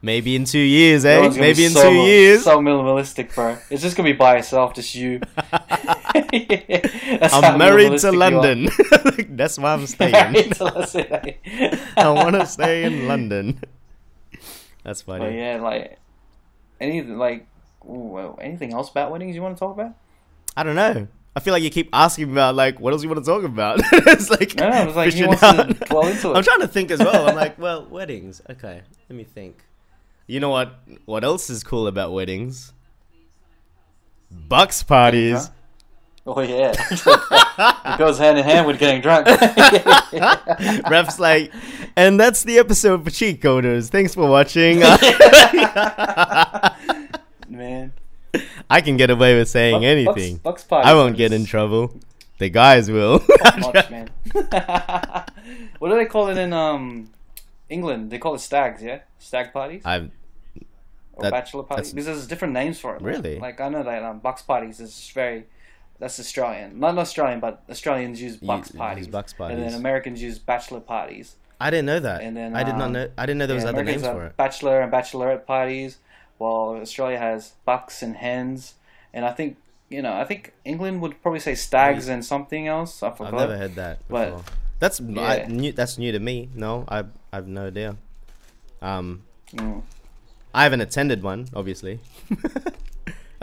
Maybe in two years, eh? Maybe in so, two years. So minimalistic, bro. It's just gonna be by yourself, just you. How I'm married to minimalistic you are. London. That's why I'm staying. Married to London. I want to stay in London. That's funny. But yeah, like any like ooh, well, anything else about weddings you want to talk about? I don't know. I feel like you keep asking about like what else you want to talk about. it's like No, no, it's like he wants out. to dwell into it. I'm trying to think as well. I'm like, well, weddings. Okay, let me think. You know what? What else is cool about weddings? Bucks parties. Oh yeah, it goes hand in hand with getting drunk. Raf's like, and that's the episode for cheat coders. Thanks for watching. Man, I can get away with saying Bucks- anything. Bucks, Bucks I won't get in trouble. The guys will. man. what do they call it in um England? They call it stags, yeah, stag parties I've or that- bachelor parties. Because there's different names for it. Really? Like I know that um, Bucks parties is very. That's Australian, not Australian, but Australians use Bucks use parties, Bucks parties. and then Americans use bachelor parties. I didn't know that. And then, I did not um, know. I didn't know there was Yeah, other Americans names for it. Bachelor and bachelorette parties, while Australia has bucks and hens. And I think you know, I think England would probably say stags and something else. I forgot. I've never heard that But- before. that's I, new. That's new to me. No, I I have no idea. Um, Mm. I haven't attended one, obviously.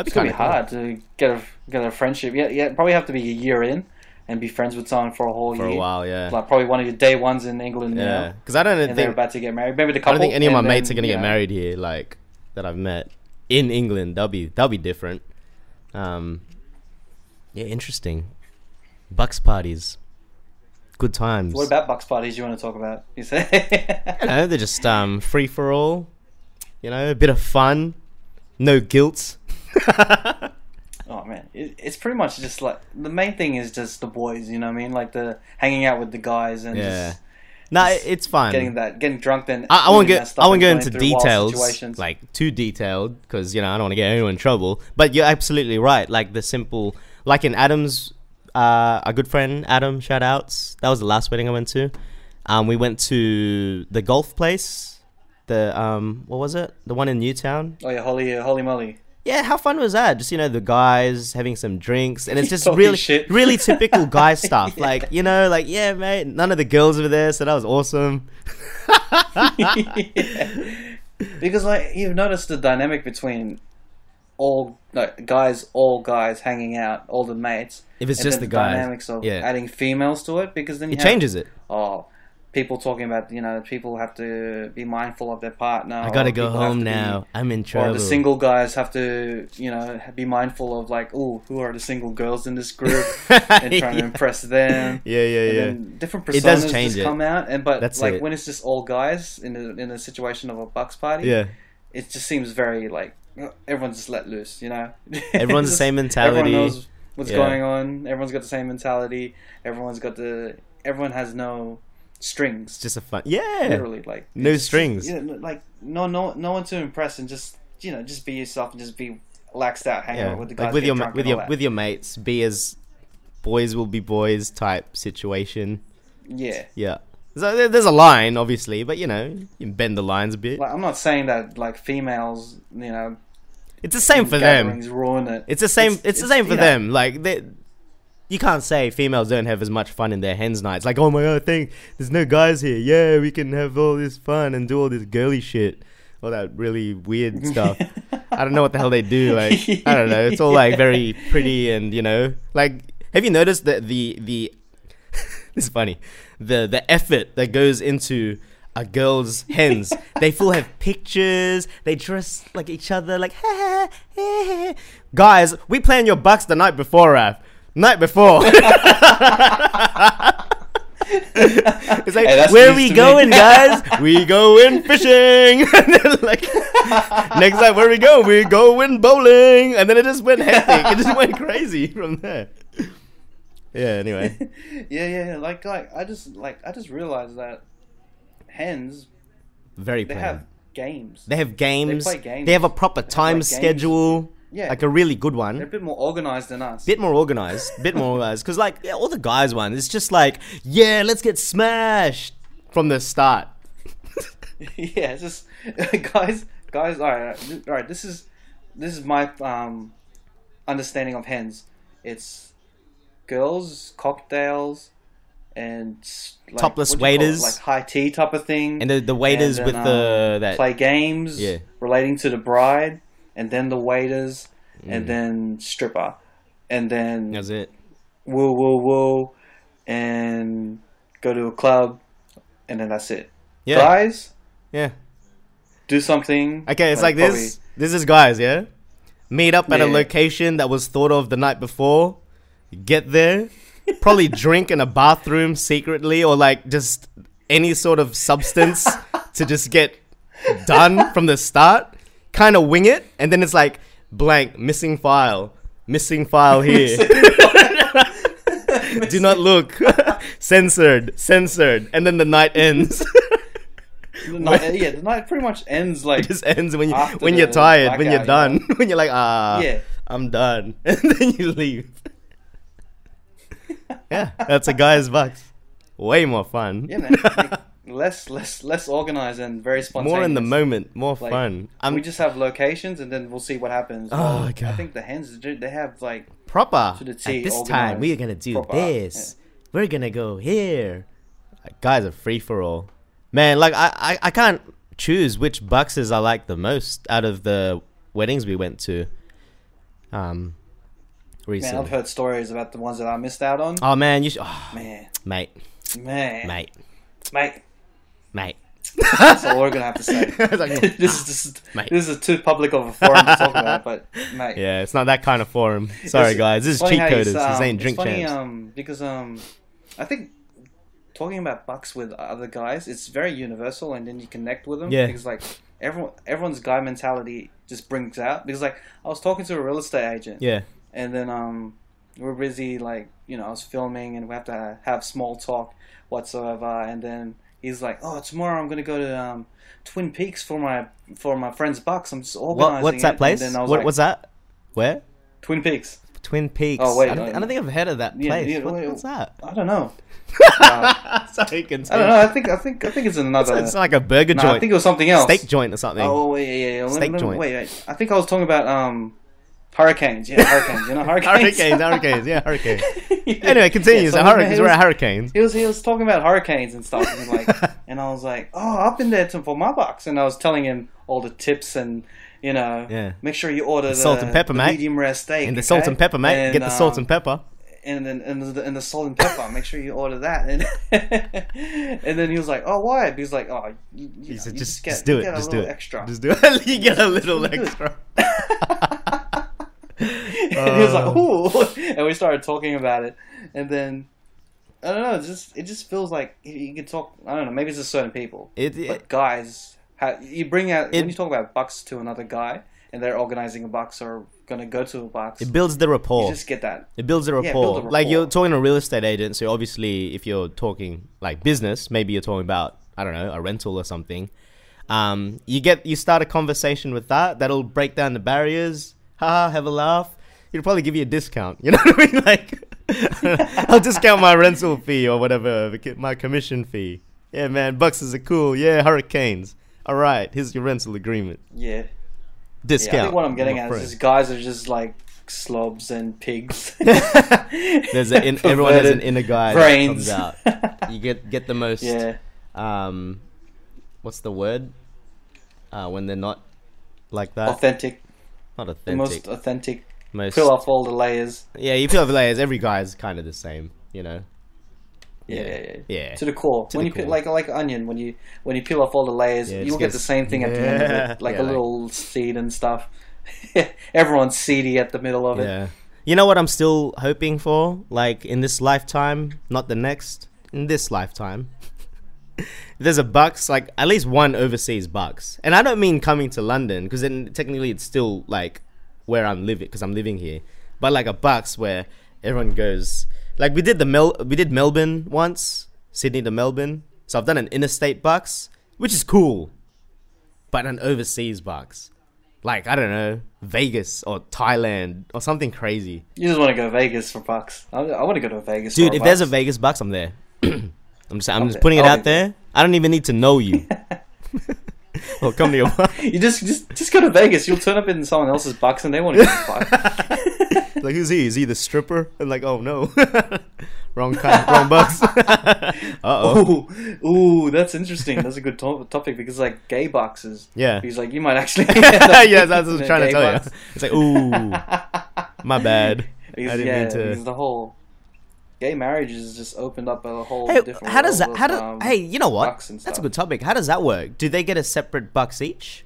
That'd It's gonna be hard to get a get a friendship. Yeah, yeah, probably have to be a year in and be friends with someone for a whole for year. a while. Yeah, Like probably one of your day ones in England yeah. Because I don't and they're think about to get married. Maybe the couple. I don't think any of my and mates are gonna get know, married here, like that I've met in England. That'll be that'll be different. Um, yeah, interesting. Bucks parties, good times. What about bucks parties you want to talk about? You say. you know, they're just um free for all. You know, a bit of fun, no guilt. Oh man, it, it's pretty much just like the main thing is just the boys. You know what I mean? Like the hanging out with the guys and Yeah. just No, it's fine. getting that, getting drunk. Then I, I won't get stuff I won't go into details like too detailed because you know I don't want to get anyone in trouble. But you're absolutely right. Like the simple, like in Adam's, uh, a good friend Adam. Shout outs. That was the last wedding I went to. Um, we went to the golf place. The um, what was it? The one in Newtown. oh yeah, holy, uh, holy moly! Yeah, how fun was that? Just you know, the guys having some drinks, and it's just really, shit. really typical guy stuff. Like you know, like yeah, mate. None of the girls were there, so that was awesome. Because like you've noticed the dynamic between all like guys, all guys hanging out, all the mates. If it's just then the guys, dynamics of yeah. adding females to it, because then you It have, changes it. Oh, people talking about you know people have to be mindful of their partner. I gotta go home to be- now. I'm in trouble. Or the single guys have to, you know, be mindful of like, oh, who are the single girls in this group, and trying to impress them. Yeah, yeah, And yeah. then different It does personas change just it. come out, and but That's like it. when it's just all guys in a in a situation of a bucks party, yeah. it just seems very like everyone's just let loose, you know. Everyone's It's the same just- everyone mentality. knows what's Yeah. going on. Everyone's got the same mentality. Everyone's got the. Everyone has no strings. It's just a fun. Yeah. literally, like No strings. Yeah, no- like no, no, no one to impress, and just you know, just be yourself and just be laxed out, hang Yeah. out with the guys, Like with your with your that. with your mates, be as boys will be boys type situation. yeah. Yeah. So there's a line, obviously, but you know, you can bend the lines a bit. Like I'm not saying that like females, you know, It's the same for them. ruin it. It's the same. It's, It's- the same for you know- them. Like they, you can't say females don't have as much fun in their hens nights. Like, oh my god, think there's no guys here. Yeah, we can have all this fun and do all this girly shit, all that really weird stuff. I don't know what the hell they do. Like, I don't know. It's all like very pretty and you know, like, have you noticed that the the this is funny, the the effort that goes into a girl's hens. they full have pictures. They dress like each other. Like, guys, we plan your bucks the night before, Raf. Night before. it's like, Hey, where we to me." going, guys? we going fishing. and then, like, next time, where we go? We going bowling. And then it just went hectic. It just went crazy from there. Yeah. Anyway. yeah, yeah. Like, like I just like I just realized that hens Very they planned. have games. They have games. play games. They have a proper time games. Yeah. Like a really good one. They're a bit more organized than us. Bit more organized. Bit more organized. Because, like, yeah, all the guys' one, it's just like, yeah, let's get smashed from the start. yeah, it's just guys, guys. All right, all right. This is this is my um understanding of hens. It's girls, cocktails, and like, Topless what do you call it? waiters. like high tea type of thing. And the, the waiters And with then, the. um, that play games Yeah. relating to the bride, and then the waiters, Mm. and then stripper, and then That's it. woo woo woo, and go to a club, and then that's it. Yeah. Guys, Yeah. do something. Okay, it's like, this. This is guys, yeah? Meet up at a location that was thought of the night before. Get there. Probably drink in a bathroom secretly or like just any sort of substance to just get done from the start. Kind of wing it. And then it's like blank, missing file. Missing file here. Do not look. censored. Censored. And then the night ends. The night, yeah, the night pretty much ends like it just ends when you when you're tired, when you're blackout, you done, when you're like, ah, Yeah. I'm done, and then you leave. yeah, that's a guy's bucks. Way more fun. yeah, man, less less less organized and very spontaneous. more in the moment, more Like, fun. I'm we just have locations and then we'll see what happens. Oh, Well, I God. think the hens they have like proper. to the At this time, we're gonna do proper, this. We're gonna go here. Guys are free for all. Man, like I, I, I can't choose which boxes I like the most out of the weddings we went to. Um, man, recently. I've heard stories about the ones that I missed out on. Oh man, you should. Oh, Man, mate, man, mate, mate. Mate. That's all we're gonna have to say. Like, this is this, Mate. this is too public of a forum to talk about, but mate. yeah, it's not that kind of forum. Sorry, It's- guys. This is it's funny cheat coders. it's, This um, ain't it's drink funny, champs. um, because um, I think talking about bucks with other guys, it's very universal, and then you connect with them. Yeah. Because like everyone, everyone's guy mentality just brings out. Because like I was talking to a real estate agent, yeah, and then um, we're busy like you know I was filming, and we have to have small talk whatsoever, and then he's like, oh tomorrow I'm gonna go to um. Twin Peaks for my for my friend's bucks. I'm just organizing. what, what's it. that And place? then I was What, like, what's that? Where? Twin Peaks. Twin Peaks. Oh, wait, I don't, uh, I don't think I've heard of that yeah, place. yeah, What- wait, what's that? I don't know. Uh, Sorry, I don't know. I think I think I think it's another. It's like a burger no, I think it was something else. steak joint or something. Oh wait, yeah, yeah. yeah. Steak me- joint. Wait, wait. I think I was talking about um, hurricanes. Yeah, hurricanes. You know hurricanes. hurricanes, hurricanes, yeah, hurricanes. Anyway, continue. Yeah, so hurricanes, we're at hurricanes. He was he was talking about hurricanes and stuff, and like, and I was like, oh, I've been there to, for my bucks, and I was telling him all the tips and. You know, Yeah. make sure you order the, salt and pepper, the mate. medium rare steak, And the salt and pepper, mate. And, Get the salt um, and pepper. and then and the, and the salt and pepper. Make sure you order that. And and then he was like, "Oh, why?" He's like, "Oh, you, you, He know, said, you just, get, just do it. Just do it. extra." Just do it. you get a little Just extra. and he was like, Uh. "Ooh," and we started talking about it, and then I don't know. It just it just feels like you- can talk. I don't know. Maybe it's just certain people, It, but guys, ha you bring out It- when you talk about bucks to another guy, and they're organizing a box or gonna go to a box, It builds the rapport. you just get that. It builds Yeah, rapport. build a Like you're talking to a real estate agent, so obviously, if you're talking like business, maybe you're talking about I don't know a rental or something. Um, you get you start a conversation with that. That'll break down the barriers. Haha, have a laugh. He'll probably give you a discount. You know what I mean? Like, I'll discount my rental fee or whatever, my commission fee. Yeah, man, boxes are cool. Yeah, hurricanes. All right, here's your rental agreement. Yeah. Discount. Yeah, I think what I'm getting at friend. is just guys are just like slobs and pigs. There's a, in, everyone has an inner guy brains. that comes out. You get get the most. yeah. Um, what's the word? Uh, when they're not like that. Authentic. not authentic. The most authentic. Most. Peel off all the layers. Yeah, you peel off the layers. Every guy is kind of the same. You know. Yeah, yeah, yeah. Yeah. To the core. To when the you peel, core. like like onion, when you when you peel off all the layers, Yeah, you'll get gets- the same thing at the end of it, like a like- little seed and stuff. Everyone's seedy at the middle of it. You know what I'm still hoping for? Like in this lifetime, not the next. In this lifetime. There's a bucks, like at least one overseas bucks, and I don't mean coming to London because then technically it's still like where I'm living because I'm living here, but like a bucks where everyone goes. Like we did the Mel, we did Melbourne once, Sydney to Melbourne. So I've done an interstate bucks, which is cool, but an overseas bucks, like I don't know Vegas or Thailand or something crazy. You just want to go to Vegas for bucks. I, I want to go to Vegas. Dude, if there's a. Vegas box, I'm there. I'm just, I'm I'll just putting it I'll out be there. I don't even need to know you. well, come to your. you just just just go to Vegas. You'll turn up in someone else's box and they won't a fuck. like, who's he? Is he the stripper? And like, oh no, wrong kind, wrong box. uh oh. Ooh, ooh, that's interesting. That's a good to- topic because like gay boxes. Yeah. He's like, you might actually. yeah, that's what I'm trying to tell you. It's like, ooh, my bad. I didn't yeah, mean to. the whole gay marriage has just opened up a whole Hey, different. how does that? How of, do? um, hey, you know what? That's a good topic. How does that work? Do they get a separate bucks each?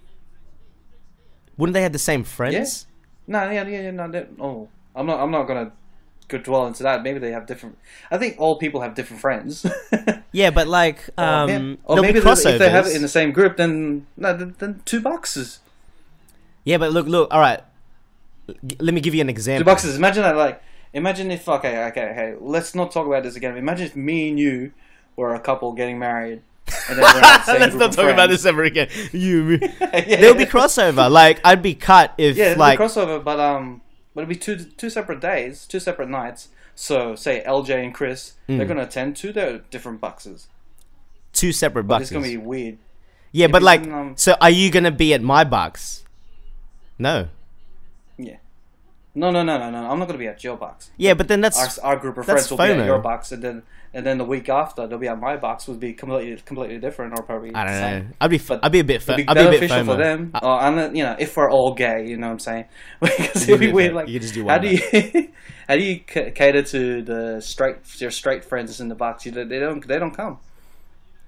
Wouldn't they have the same friends? No, yeah, yeah, yeah, no, they- oh, I'm not. I'm not gonna go dwell into that. Maybe they have different. I think all people have different friends. Yeah, but like, um, Yeah. or maybe be if they have it in the same group, then no, then, then two boxes. Yeah, but look, look. All right. Let me give you an example. Two boxes. Imagine that. Like, imagine if. Okay, okay, okay. Let's not talk about this again. Imagine if me and you were a couple getting married. And then we're in the same Let's not talk about this ever again. You. Yeah. There'll be crossover. Like I'd be cut if Yeah, like be crossover, but um, but it'll be two two separate days, two separate nights. So, say LJ and Chris, Mm. they're gonna attend to their different boxes. two separate boxes. it's gonna be weird. yeah, but because like, um, so are you gonna be at my box? No. No, no, no, no, no. I'm not gonna be at your box. Yeah, but then that's Our, our group of friends will be FOMO. at your box, and then and then the week after they'll be at my box. Would be completely completely different, or probably I don't same. know. I'd be But I'd be a bit. F- It'd be I'd be a bit beneficial FOMO. for them, I- uh, and you know, if we're all gay, you know what I'm saying? because it'd be weird. Like, You just do how do you how do you cater to the straight your straight friends in the box? You they don't they don't come.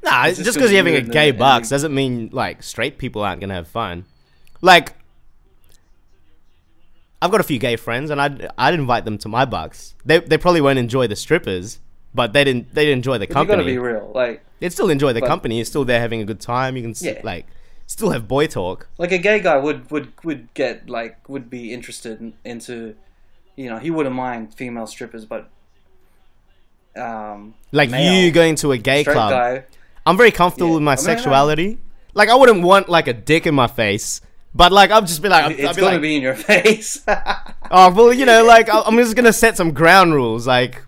Nah, It's just because you're having a gay box doesn't mean like straight people aren't gonna have fun. Like, I've got a few gay friends, and I'd I'd invite them to my box. They they probably won't enjoy the strippers, but they didn't they didn't enjoy the But you gotta be real. Like They'd still enjoy the company. You're still there having a good time. You can Yeah. like still have boy talk. like a gay guy would would would get like would be interested in, into, you know, he wouldn't mind female strippers, but um, Like male, you going to a gay club. guy. I'm very comfortable Yeah. with my I mean, I- sexuality. Like I wouldn't want like a dick in my face, but like I'll just be like, I'll It's be gonna like, be in your face. oh well, you know, like I'm just gonna set some ground rules, like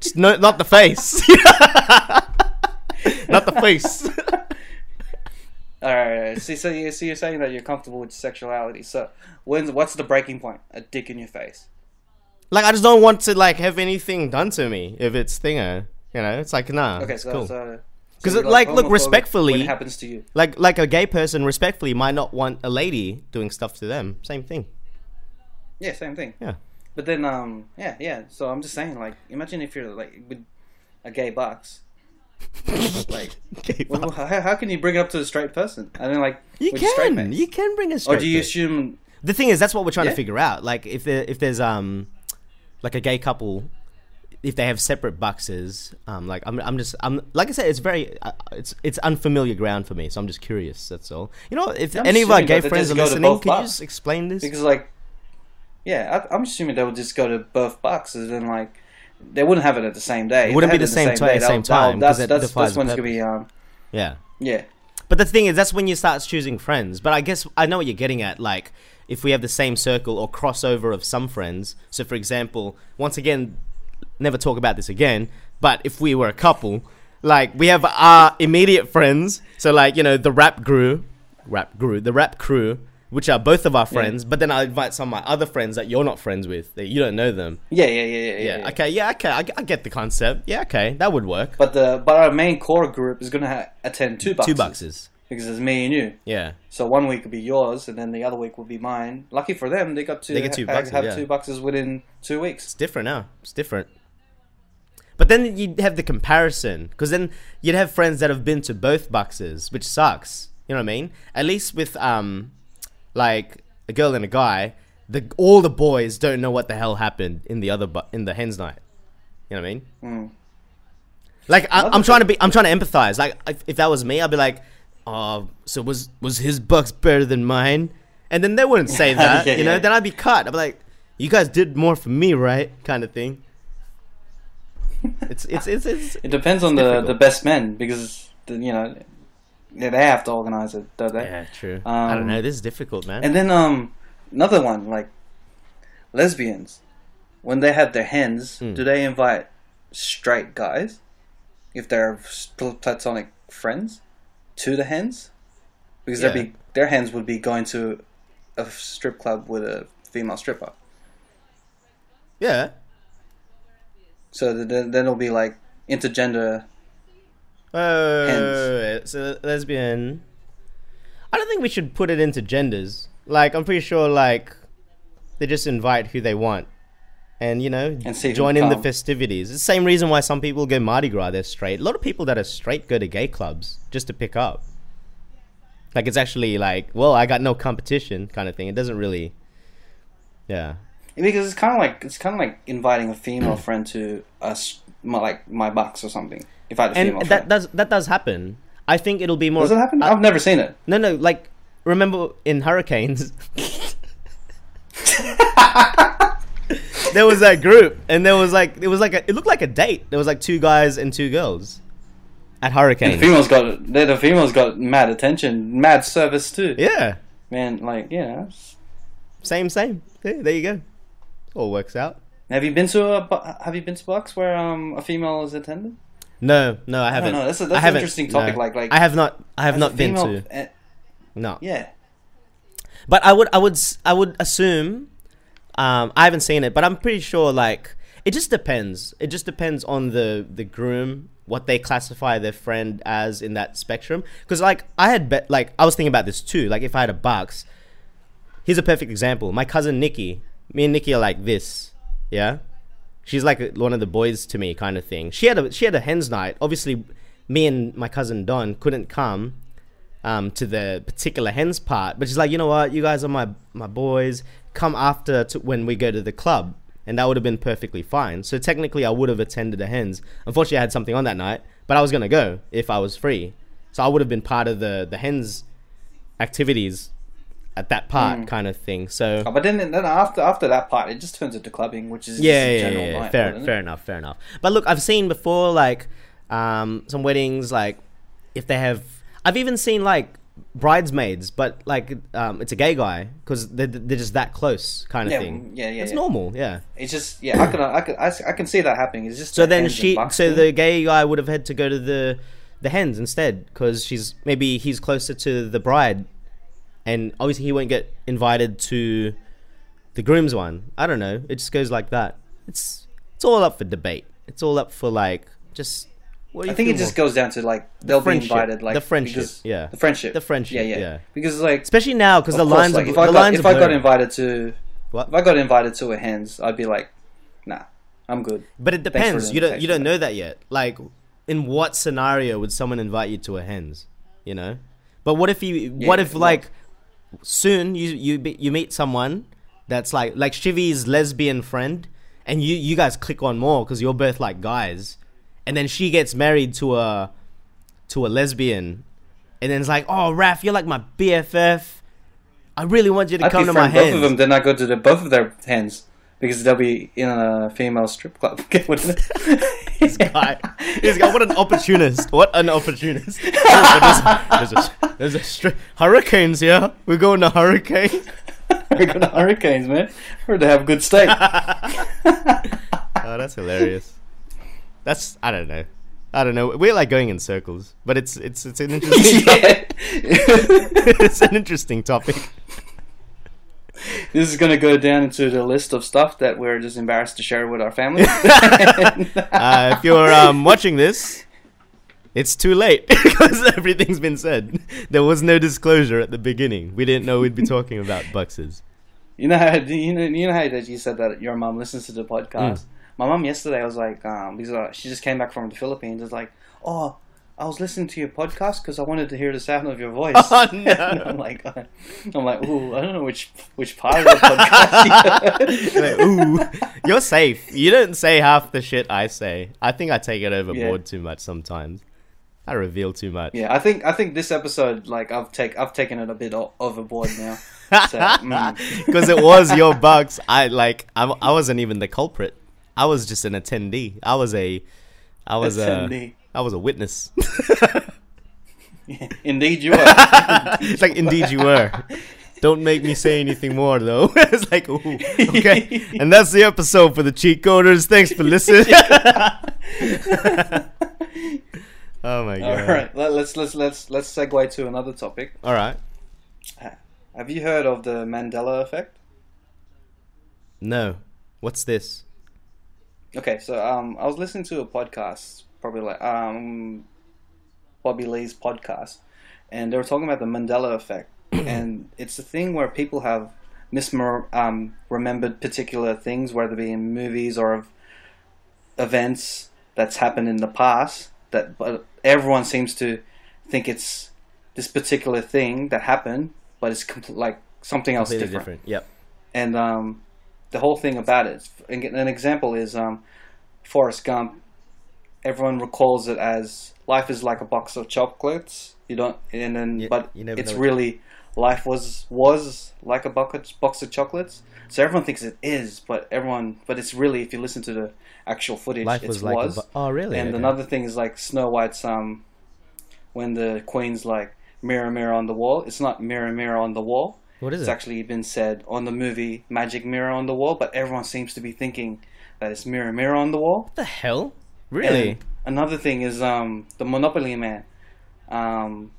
just no, not the face, not the face. All right, all right. See, so, you, so you're saying that you're comfortable with sexuality. So, when's what's the breaking point? A dick in your face. like I just don't want to like have anything done to me if it's thinger. You know, it's like nah. Okay, so, cool. so 'Cause so you're, like, look, respectfully- it happens to you. like like a gay person respectfully might not want a lady doing stuff to them. Same thing. Yeah, same thing. Yeah. But then, um, yeah, yeah. So I'm just saying, like, imagine if you're like with a gay box. like, Gay well, how, how can you bring it up to a straight person? I mean, like, you with a straight can you can bring a straight or do you assume? The thing is, that's what we're trying Yeah. to figure out. Like, if there, if there's um, like a gay couple, if they have separate boxes, um, like I'm, I'm just, I'm like I said, it's very, uh, it's it's unfamiliar ground for me, so I'm just curious. That's all. You know, if I'm any of our gay friends are listening, can you just explain this? because like, yeah, I, I'm assuming they would just go to both boxes and like they wouldn't have it at the same day. It wouldn't be the it same day, same time, That's it that's that's it's gonna be um yeah. yeah. But the thing is, that's when you start choosing friends. But I guess I know what you're getting at. Like, if we have the same circle or crossover of some friends. So, for example, once again, never talk about this again. But if we were a couple, like we have our immediate friends. So, like you know, the rap crew, rap crew, the rap crew, which are both of our friends. But then I invite some of my other friends that you're not friends with, that you don't know them. Yeah, yeah, yeah, yeah, yeah. Yeah. yeah. Okay. Yeah. Okay. I, I get the concept. Yeah. Okay. That would work. But the but our main core group is gonna ha- attend two boxes. Two boxes. because it's me and you. Yeah. So one week will be yours, and then the other week will be mine. Lucky for them, they got to They get two ha- boxes, have yeah. two boxes within two weeks. It's different now. It's different. But then you'd have the comparison, because then you'd have friends that have been to both boxes, which sucks. You know what I mean? At least with um, like a girl and a guy, the all the boys don't know what the hell happened in the other bu- in the hens night. You know what I mean? Mm. Like I, I'm trying to be, I'm trying to empathize. Like if, if that was me, I'd be like, "Oh, so was was his bucks better than mine?" And then they wouldn't say that, Yeah, you know. yeah. Then I'd be cut. I'd be like, "You guys did more for me, right?" Kind of thing. It's it's it's, it's It depends on the, difficult. the best men because the, you know yeah, they have to organize it, don't they? yeah, true. I don't Um, know. This is difficult, man. And then um another one like lesbians when they have their hens, Hmm. do they invite straight guys if they're platonic friends to the hens? Because Yeah. they'd be their hens would be going to a strip club with a female stripper. yeah. So then then it'll be like intergender. Oh, Hens. it's a lesbian. I don't think we should put it into genders. Like, I'm pretty sure, like, they just invite who they want. And, you know, And join in the festivities. It's the same reason why some people go Mardi Gras, they're straight. A lot of people that are straight go to gay clubs just to pick up. Like, it's actually like, well, I got no competition kind of thing. It doesn't really. Yeah. Because it's kind of like it's kind of like inviting a female friend to us, my, like my box or something. If I had a And female that friend, does that does happen. I think it'll be more. does it happen? I- I've never seen it. No, no, like remember in hurricanes, there was that group, and there was like it was like a, it looked like a date. There was like two guys and two girls at And the hurricanes. females got the, the females got mad attention, mad service too. Yeah, Man, like yeah. same, same. Yeah, there you go. All works out. Have you been to a Have you been to box where um a female is attended? No, no, I haven't. don't know. That's a, I that's an interesting topic. no. Like like I have not. I have not been to. eh, No. yeah. But I would, I would, I would assume. Um, I haven't seen it, but I'm pretty sure. Like, it just depends. It just depends on the the groom what they classify their friend as in that spectrum. Because like I had bet, like I was thinking about this too. Like if I had a box, here's a perfect example. My cousin Nikki, me and Nikki are like this. Yeah, she's like one of the boys to me, kind of thing. She had a she had a hens night. Obviously, me and my cousin Don couldn't come um, to the particular hens part, but she's like, you know what, you guys are my my boys. Come after to when we go to the club, and that would have been perfectly fine. So technically, I would have attended the hens. Unfortunately, I had something on that night, but I was gonna go if I was free. So I would have been part of the the hens activities at that part, Mm. kind of thing. So Oh, but then then after after that part, it just turns into clubbing, which is yeah, yeah, general yeah, yeah. Fair, isn't it? fair enough, fair enough. But look, I've seen before, like, um, some weddings, like, if they have, I've even seen like bridesmaids, but like, um, it's a gay guy because they're, they're just that close, kind of Yeah, thing. yeah, yeah, It's yeah. normal, yeah. It's just yeah, I can I can I, I can see that happening. It's just So the then she, so the gay guy would have had to go to the the hens instead because she's maybe he's closer to the bride, and obviously he won't get invited to the groom's one. I don't know. It just goes like that. It's it's all up for debate. It's all up for like just. What do I you think it feel just goes down to like they'll be invited like The friendship, yeah. the friendship The friendship, yeah yeah, yeah. because like especially now because the course, lines like are if I got if I got invited to What? if I got invited to a hens I'd be like nah I'm good But it depends. You don't you don't know that yet. Like, in what scenario would someone invite you to a hens? You know. But what if you? what if like soon you you be- you meet someone that's like like Shivy's lesbian friend, and you you guys click on more because you're both like guys, and then she gets married to a to a lesbian, and then it's like, oh, Raf, you're like my BFF. I really want you to I'd come to my befriend both of them, then I go to the both of their hands because they'll be in a female strip club. Wouldn't it? this guy, this guy, what an opportunist! What an opportunist! Oh, there's, there's a, there's a stri- hurricanes here. We're going to hurricane. We're going to hurricanes, man. Heard they have good steak. Oh, that's hilarious. That's I don't know. I don't know. We're like going in circles, but it's it's it's an interesting yeah. it's an interesting topic. this is going to go down into the list of stuff that we're just embarrassed to share with our family. Uh, if you're um, watching this, it's too late because everything's been said. There was no disclosure at the beginning. We didn't know we'd be talking about boxes. You know how you know you know how that you said that your mom listens to the podcast. My mom yesterday was like, um, because uh, she just came back from the Philippines. Was like, oh, I was listening to your podcast because I wanted to hear the sound of your voice. Oh, no. I'm like, uh, I'm like, ooh, I don't know which which part of the podcast. Like, Ooh, you're safe. You don't say half the shit I say. I think I take it overboard too much sometimes. I reveal too much. yeah, I think I think this episode, like, I've take I've taken it a bit o- overboard now. So, mm. because it was your bucks. I like I, I wasn't even the culprit. I was just an attendee. I was a I was Attendee. a I was a witness. Indeed, you were. it's like indeed you were. Don't make me say anything more though. it's like ooh, okay. And that's the episode for the cheat coders. Thanks for listening. oh my god. All right, let, let's let's let's let's segue to another topic. All right. Have you heard of the Mandela effect? No. What's this? Okay, so um, I was listening to a podcast, probably like um, Bobby Lee's podcast, and they were talking about the Mandela effect, and it's a thing where people have misremembered um, remembered particular things, whether it be in movies or of events that's happened in the past. That but everyone seems to think it's this particular thing that happened, but it's compl- like something else different different. Yep. and um, the whole thing about it. and An example is um, Forrest Gump. Everyone recalls it as life is like a box of chocolates. You don't, and then You- but you it's really life was was like a bucket, box of chocolates. So everyone thinks it is, but everyone, but it's really if you listen to the actual footage, Life it was like bu- oh really? and Okay. another thing is like Snow White's um, when the Queen's like mirror mirror on the wall. It's not mirror mirror on the wall. what is It's it? actually been said on the movie Magic Mirror on the Wall, but everyone seems to be thinking that it's Mirror Mirror on the Wall. what the hell? Really? And another thing is um, the Monopoly Man. Um,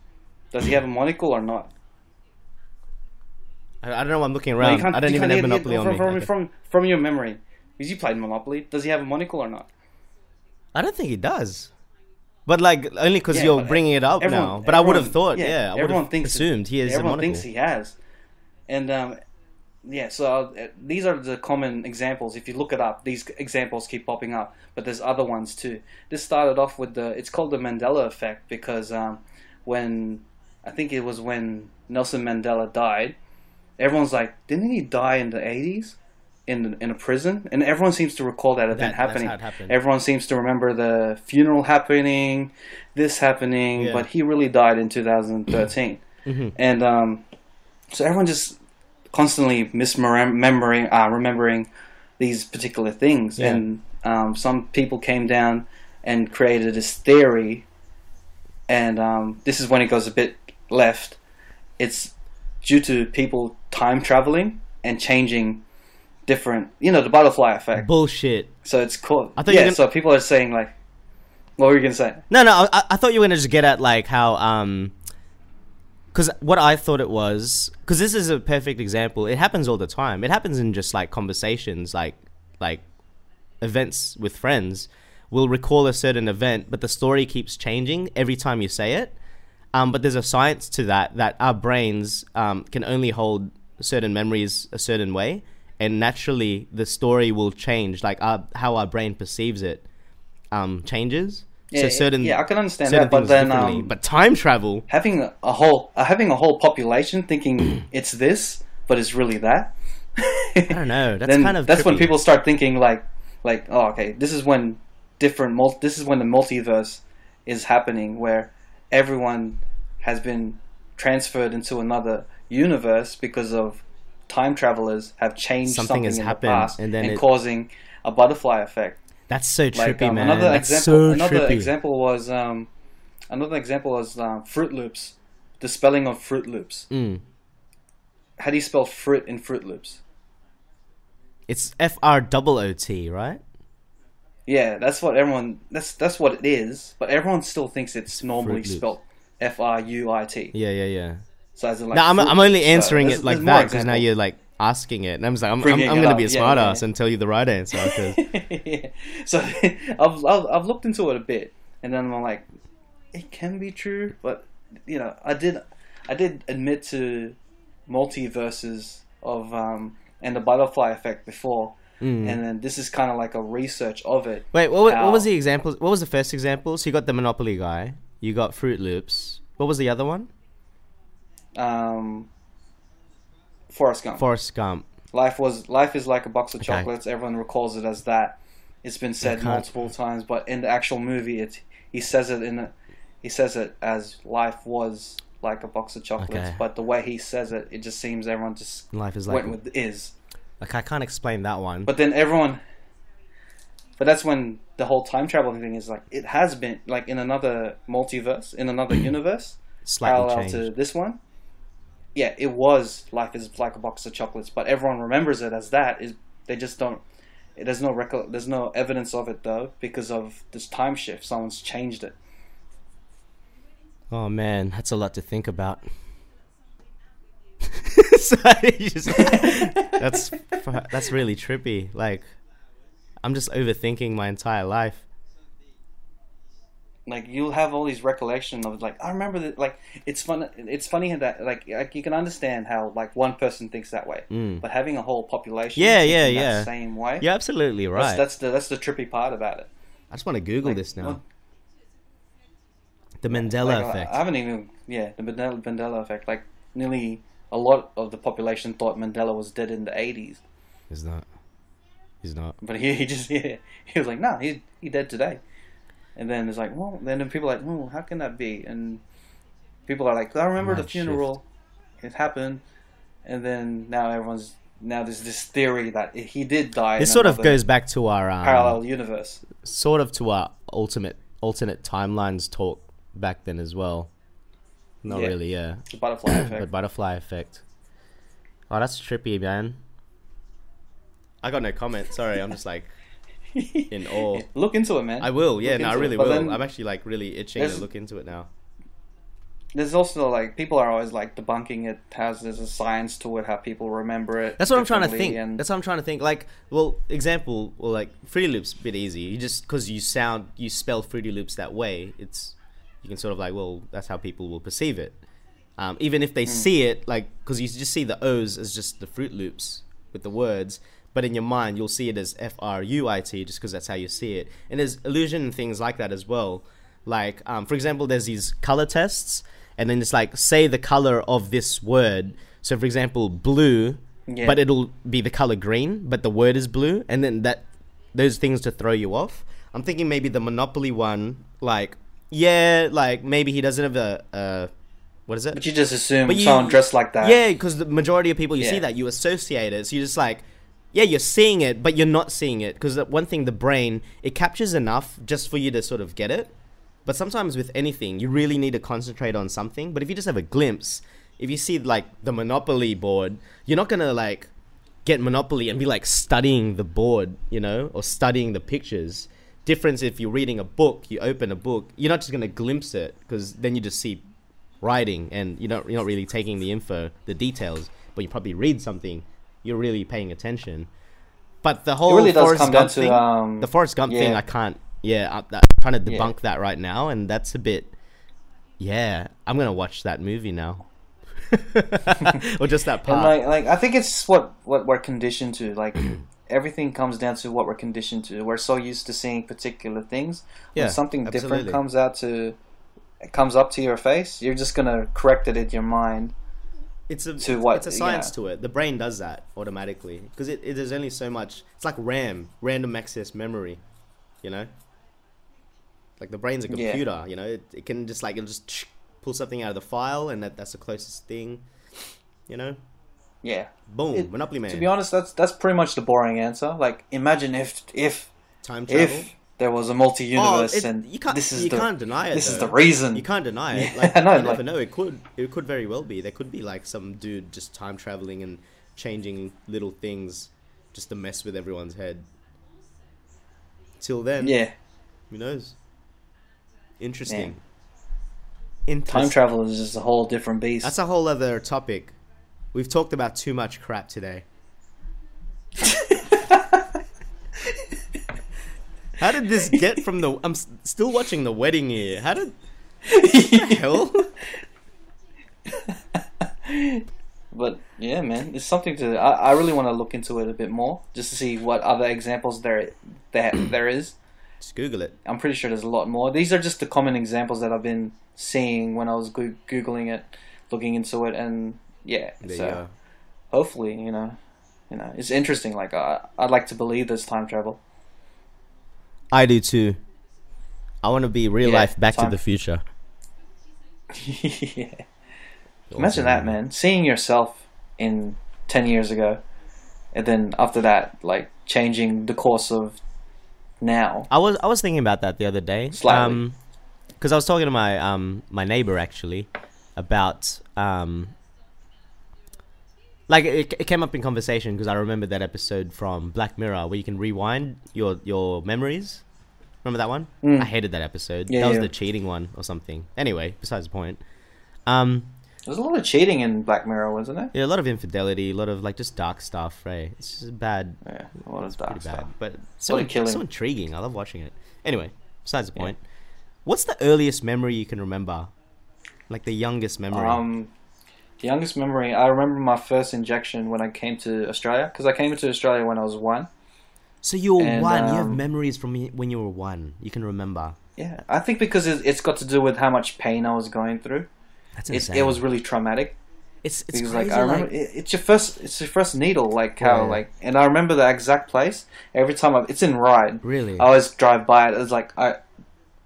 does he have a monocle or not? I, I don't know. I'm looking No, around. can't- I don't even have Monopoly from, on me. From, from, from your memory, because you played Monopoly, does he have a monocle or not? I don't think he does. But like only because Yeah, you're bringing it up everyone- now. But I would have thought, yeah, yeah, I would everyone have it- assumed he a Everyone thinks he has, and um, yeah. So uh, these are the common examples. If you look it up, these examples keep popping up. But there's other ones too. This started off with the. It's called the Mandela effect because um, when I think it was when Nelson Mandela died, everyone's like, didn't he die in the 80s? In, in a prison, and everyone seems to recall that event That- happening. how it happened. Everyone seems to remember the funeral happening, this happening, Yeah. but he really died in 2013. Mhm. And um, so everyone just constantly misremembering, uh, remembering these particular things. Yeah. And um, some people came down and created this theory, and um, this is when it goes a bit left. It's due to people time traveling and changing different, you know, the butterfly effect. Bullshit. So it's cool. I thought yeah, gonna- so people are saying like, what were you gonna say? No, no. I, I thought you were gonna just get at like how um, because what I thought it was because this is a perfect example. It happens all the time. It happens in just like conversations, like like events with friends. We'll recall a certain event, but the story keeps changing every time you say it. Um, but there's a science to that that our brains um, can only hold certain memories a certain way, and naturally the story will change. Like our, how our brain perceives it um, changes. Yeah, so certain yeah, I can understand that, but then um, but time travel. having a, whole uh, having a whole population thinking it's this, but it's really that. I don't know. That's kind of that's when people start thinking like like oh okay this is when different mul- this is when the multiverse is happening where everyone has been transferred into another universe because of time travelers have changed Something something, has in happened, the past and then it- causing a butterfly effect. That's so trippy, Like um, man. another That's example, so another trippy. example was um, another example was um, Froot Loops. The spelling of Froot Loops. Mm. How do you spell fruit in Froot Loops? It's F R double O T, right? Yeah, that's what everyone. That's that's what it is. But everyone still thinks it's normally spelled F R U I T. Yeah, yeah, yeah. So as in like. no, I'm, I'm only Loops. So answering it like that because now you're like asking it, and I'm just like, I'm, I'm, I'm gonna be a yeah, smart yeah, ass yeah. and tell you the right answer. yeah. So I've, I've I've looked into it a bit, and then I'm like, it can be true, but you know, I did I did admit to multiverses of um and the butterfly effect before, Mm. and then this is kind of like a research of it. Wait, what, what was the example? What was the first example? So you got the Monopoly guy, you got Froot Loops. What was the other one? Um, Forrest Gump. Forrest Gump. Life was life is like a box of Okay. chocolates. Everyone recalls it as that. It's been said multiple times, but in the actual movie, it he says it in a, he says it as life was like a box of chocolates. Okay. But the way he says it, it just seems everyone just Life is like went with is. like I can't explain that one. But then everyone, but that's when the whole time traveling thing is like it has been like in another multiverse, in another universe, Slightly parallel changed. to this one. Yeah, it was life is like a box of chocolates, but everyone remembers it as that. Is they just don't. There's no record. There's no evidence of it though because of this time shift. Someone's changed it. Oh man, that's a lot to think about. Just- that's that's really trippy. Like, I'm just overthinking my entire life. Like you'll have all these recollection of like I remember that. Like it's fun. It's funny that like like you can understand how like one person thinks that way, Mm. but having a whole population Yeah, yeah, yeah. same way. You're absolutely right. That's, that's the that's the trippy part about it. I just want to Google like, this now. well- the Mandela Like, effect. I haven't even yeah the Mandela, Mandela effect. Like nearly a lot of the population thought Mandela was dead in the eighties, He's not. He's not. but he, he just yeah he was like no he's he dead today, and then it's like well then people are like well how can that be and people are like I remember the funeral, it happened, and then now everyone's now there's this theory that he did die. This sort of goes back to our um, parallel universe. sort of to our ultimate alternate timelines talk back then as well. Not Yeah. really, yeah. The butterfly But effect. butterfly effect. Oh, that's trippy, man. I got no comment. Sorry, I'm just like in awe. Look into it, man. I will, yeah, Look no, I really will. then- I'm actually like really itching to look into it now. There's also like people are always like debunking it. Has there's a science to it? How people remember it? That's what I'm trying to think. And That's what I'm trying to think. Like, well, example, well, like Fruity Loops, a bit easy. You just because you sound, you spell Fruity Loops that way, it's you can sort of like, well, that's how people will perceive it. Um, even if they Hmm. see it, like, because you just see the O's as just the Froot Loops with the words, but in your mind you'll see it as F R U I T just because that's how you see it. And there's illusion and things like that as well. Like, um, for example, there's these color tests, and then it's like say the color of this word. So, for example, blue Yeah. but it'll be the color green, but the word is blue, and then that those things to throw you off. I'm thinking maybe the Monopoly one, like yeah, like maybe he doesn't have a uh, what is it? but you just assume But you- someone dressed like that. Yeah, because the majority of people you see that you associate it, so you're just like, yeah, you're seeing it, but you're not seeing it because one thing, the brain it captures enough just for you to sort of get it. But sometimes with anything, you really need to concentrate on something. But if you just have a glimpse, if you see like the Monopoly board, you're not gonna like get Monopoly and be like studying the board, you know, or studying the pictures. Difference if you're reading a book, you open a book, you're not just gonna glimpse it because then you just see writing and you don't you're not really taking the info, the details, but you probably read something, you're really paying attention. But the whole really Forrest Gump to, thing, um, the Forrest Gump thing. I can't. Yeah, I'm, I'm trying to Yeah. debunk that right now, and that's a bit. Yeah, I'm gonna watch that movie now, or just that part. like, like I think it's what what we're conditioned to. Like everything comes down to what we're conditioned to. We're so used to seeing particular things. Yeah, when something absolutely. different comes out to comes up to your face, you're just gonna correct it in your mind it's a to what, it's a science know. to it. The brain does that automatically because it, it there's only so much. It's like RAM, random access memory, you know. Like the brain's a Yeah. computer, you know. It, it can just like it'll just pull something out of the file, and that that's the closest thing, you know. Yeah. Boom, It- Monopoly Man. To be honest, that's that's pretty much the boring answer. Like, imagine if if Time travel. if there was a multi-universe Oh, it- and you can't this is you the can't deny it. this is the reason. You can't deny it. Yeah, Like, I know, you never like- know. It could it could very well be. There could be like some dude just time traveling and changing little things just to mess with everyone's head. Till then, Yeah, who knows? Interesting. time Interesting. travel is just a whole different beast. That's a whole other topic. We've talked about too much crap today. How did this get from the? I'm still watching the wedding here. How did? Hell. But yeah, man, it's something to. I, I really want to look into it a bit more, just to see what other examples there there there is. Just Google it. I'm pretty sure there's a lot more. These are just the common examples that I've been seeing when I was goo- googling it, looking into it, and yeah. There so you go. hopefully, you know, you know, it's interesting. Like I, I'd like to believe there's time travel. I do too. I want to be real Yeah, life Back to the Future. yeah. Imagine that, man. Seeing yourself in ten years ago, and then after that, like changing the course of now. I was I was thinking about that the other day. Slightly. Um, because I was talking to my um my neighbor actually about um. Like it, it came up in conversation because I remembered that episode from Black Mirror where you can rewind your your memories. Remember that one? Mm. I hated that episode. Yeah, that was yeah. the cheating one or something. Anyway, besides the point. Um, There's a lot of cheating in Black Mirror, wasn't there? yeah, a lot of infidelity, a lot of like just dark stuff, right? It's just bad, Yeah, a lot of dark stuff. bad, but so, so intriguing. I love watching it. Anyway, besides the Yeah. point, what's the earliest memory you can remember? Like the youngest memory. Um, the youngest memory, I remember my first injection when I came to Australia because I came to Australia when I was one. so you were and, one. you have um, memories from when you were one. You can remember. Yeah, I think because it, it's got to do with how much pain I was going through. That's It, insane. it was really traumatic It's it's because crazy. like I remember like- it, it's your first it's your first needle like how Yeah. like and I remember the exact place every time I, it's in Ryde. really. I always drive by it. It's like I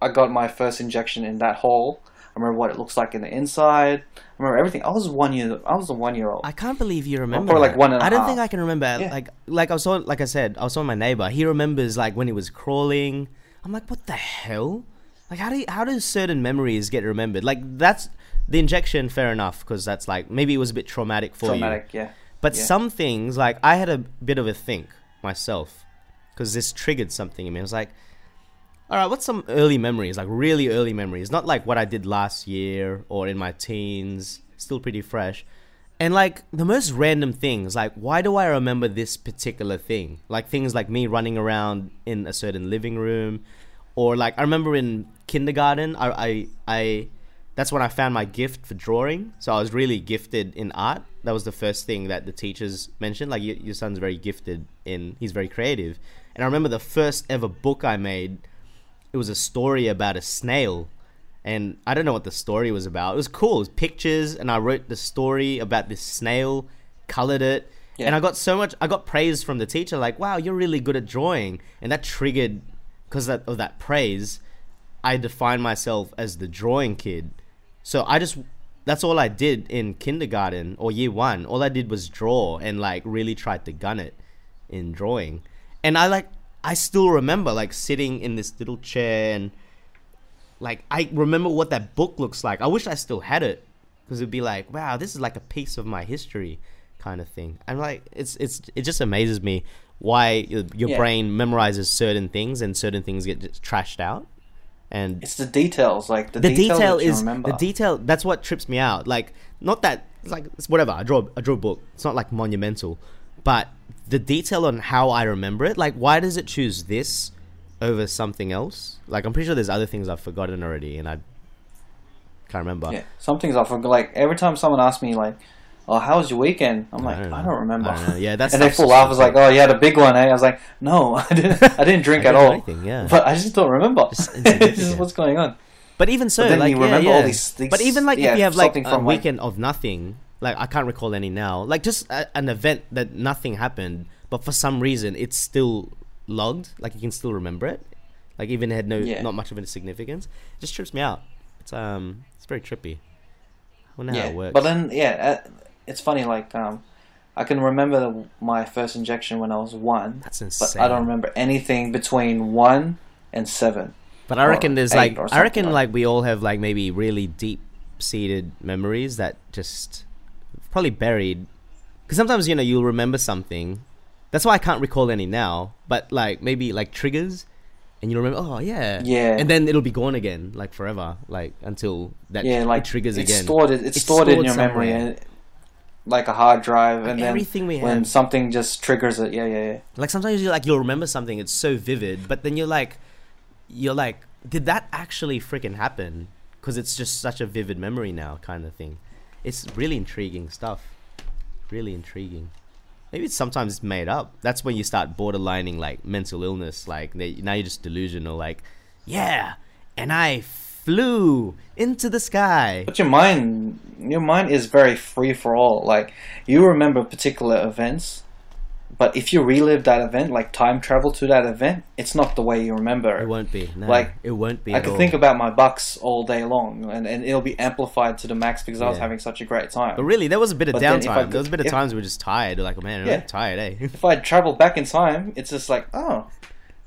I got my first injection in that hole. I remember what it looks like in the inside. I remember everything. I was one year. I was a one year old. I can't believe you remember. that. like one and a I don't half. think I can remember. Yeah. Like like I was on like I said, I was on my neighbor. He remembers like when he was crawling. I'm like, what the hell? Like how do you, how do certain memories get remembered? Like that's the injection. Fair enough, because that's like maybe it was a bit traumatic for you. Traumatic, yeah. But Yeah. some things, like I had a bit of a think myself, because this triggered something in me. I was like, all right, what's some early memories, like really early memories, not like what I did last year or in my teens, still pretty fresh. And like the most random things, like why do I remember this particular thing? Like things like me running around in a certain living room, or like I remember in kindergarten, I I, I that's when I found my gift for drawing. So I was really gifted in art. That was the first thing that the teachers mentioned. Like your, son's very gifted in, he's very creative. And I remember the first ever book I made. It was a story about a snail, and I don't know what the story was about. It was cool. It was pictures, and I wrote the story about this snail, colored it, Yeah. and I got so much. I got praise from the teacher, like, "Wow, you're really good at drawing," and that triggered because of that praise. I defined myself as the drawing kid. So I just that's all I did in kindergarten or year one. All I did was draw and like really tried to gun it in drawing. And I like I still remember like sitting in this little chair and like I remember what that book looks like. I wish I still had it because it'd be like, wow, this is like a piece of my history kind of thing. And like it's it's it just amazes me why your, your Yeah. brain memorizes certain things and certain things get trashed out. And It's the details, like the, the detail, detail is remember. the detail that's what trips me out like not that it's like it's whatever i draw i draw a book it's not like monumental but the detail on how i remember it like why does it choose this over something else like i'm pretty sure there's other things i've forgotten already and i can't remember Yeah, some things I forgot. Like every time someone asks me, like, "Oh, how was your weekend?" I'm like, I I don't don't, remember. I don't. Yeah, that's and they full laugh. I was like, "Oh, you had a big one, eh?" I was like, "No, I didn't. I didn't drink I at all. anything, yeah. But I just don't remember. Just this is what's going on." but even so But then like you yeah, remember yeah. all these- these- but even like yeah, if you have like a weekend of nothing like I can't recall any now. Like just a, an event that nothing happened, but for some reason it's still logged. Like you can still remember it. Like even it had no Yeah. not much of a significance. It just trips me out. It's um it's very trippy. I wonder yeah, how it works. but then yeah, uh, it's funny. Like um, I can remember my first injection when I was one, That's insane. but. I don't remember anything between one and seven. But I reckon there's like I reckon something like we all have like maybe really deep seated memories that just probably buried. Because sometimes you know you'll remember something. That's why I can't recall any now. But like maybe like triggers, and you'll remember. Oh yeah, Yeah. And then it'll be gone again, like forever, like until that yeah, like triggers it's again. stored. It's, It's stored, in your memory, somewhere. and like a hard drive, Like and then everything we have when something just triggers it, yeah, yeah, yeah. Like sometimes you like you'll remember something, it's so vivid, but then you're like, you're like, did that actually freaking happen? Because it's just such a vivid memory now, kind of thing. It's really intriguing stuff. Really intriguing. Maybe it's sometimes it's made up. That's when you start borderlining like mental illness. Like now you're just delusional. Like, yeah, and I flew into the sky. But your mind, your mind is very free for all. Like you remember particular events, but if you relive that event, like time travel to that event, it's not the way you remember It it. won't be. No, Like, it won't be. I can all. think about my bucks all day long, and, and it'll be amplified to the max because I was having such a great time. But really, there was a bit of But if I downtime. There was a bit of if- times we were just tired. Like, man, I'm tired, eh? if I travel back in time, it's just like, oh,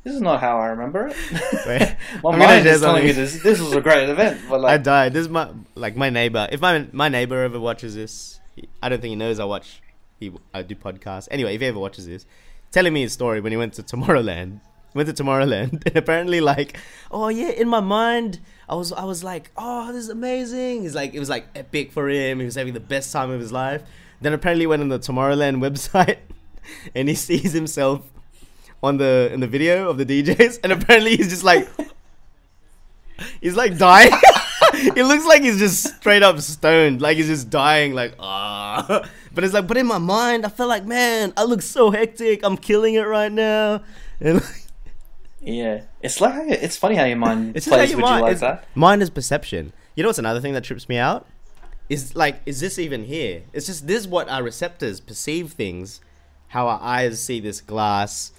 this is not how I remember it. My I'm mind is telling me this. This was a great event, but like I died. This is my like my neighbor. If my my neighbor ever watches this, I don't think he knows I watch. He I do podcasts. Anyway, if he ever watches this, telling me his story when he went to Tomorrowland. Went to Tomorrowland and apparently like, oh yeah, in my mind I was I was like, oh this is amazing. He's like it was like epic for him. He was having the best time of his life. Then apparently went on the Tomorrowland website and he sees himself on the in the video of the DJs and apparently he's just like he's like dying. it looks like he's just straight up stoned, like he's just dying, like ah. But it's like, but in my mind, I feel like, man, I look so hectic. I'm killing it right now. And yeah, it's like it's funny how your mind it's plays your with you mind, like that. Mind is perception. You know what's another thing that trips me out? Is like, is this even here? It's just this is what our receptors perceive things, how our eyes see this glass.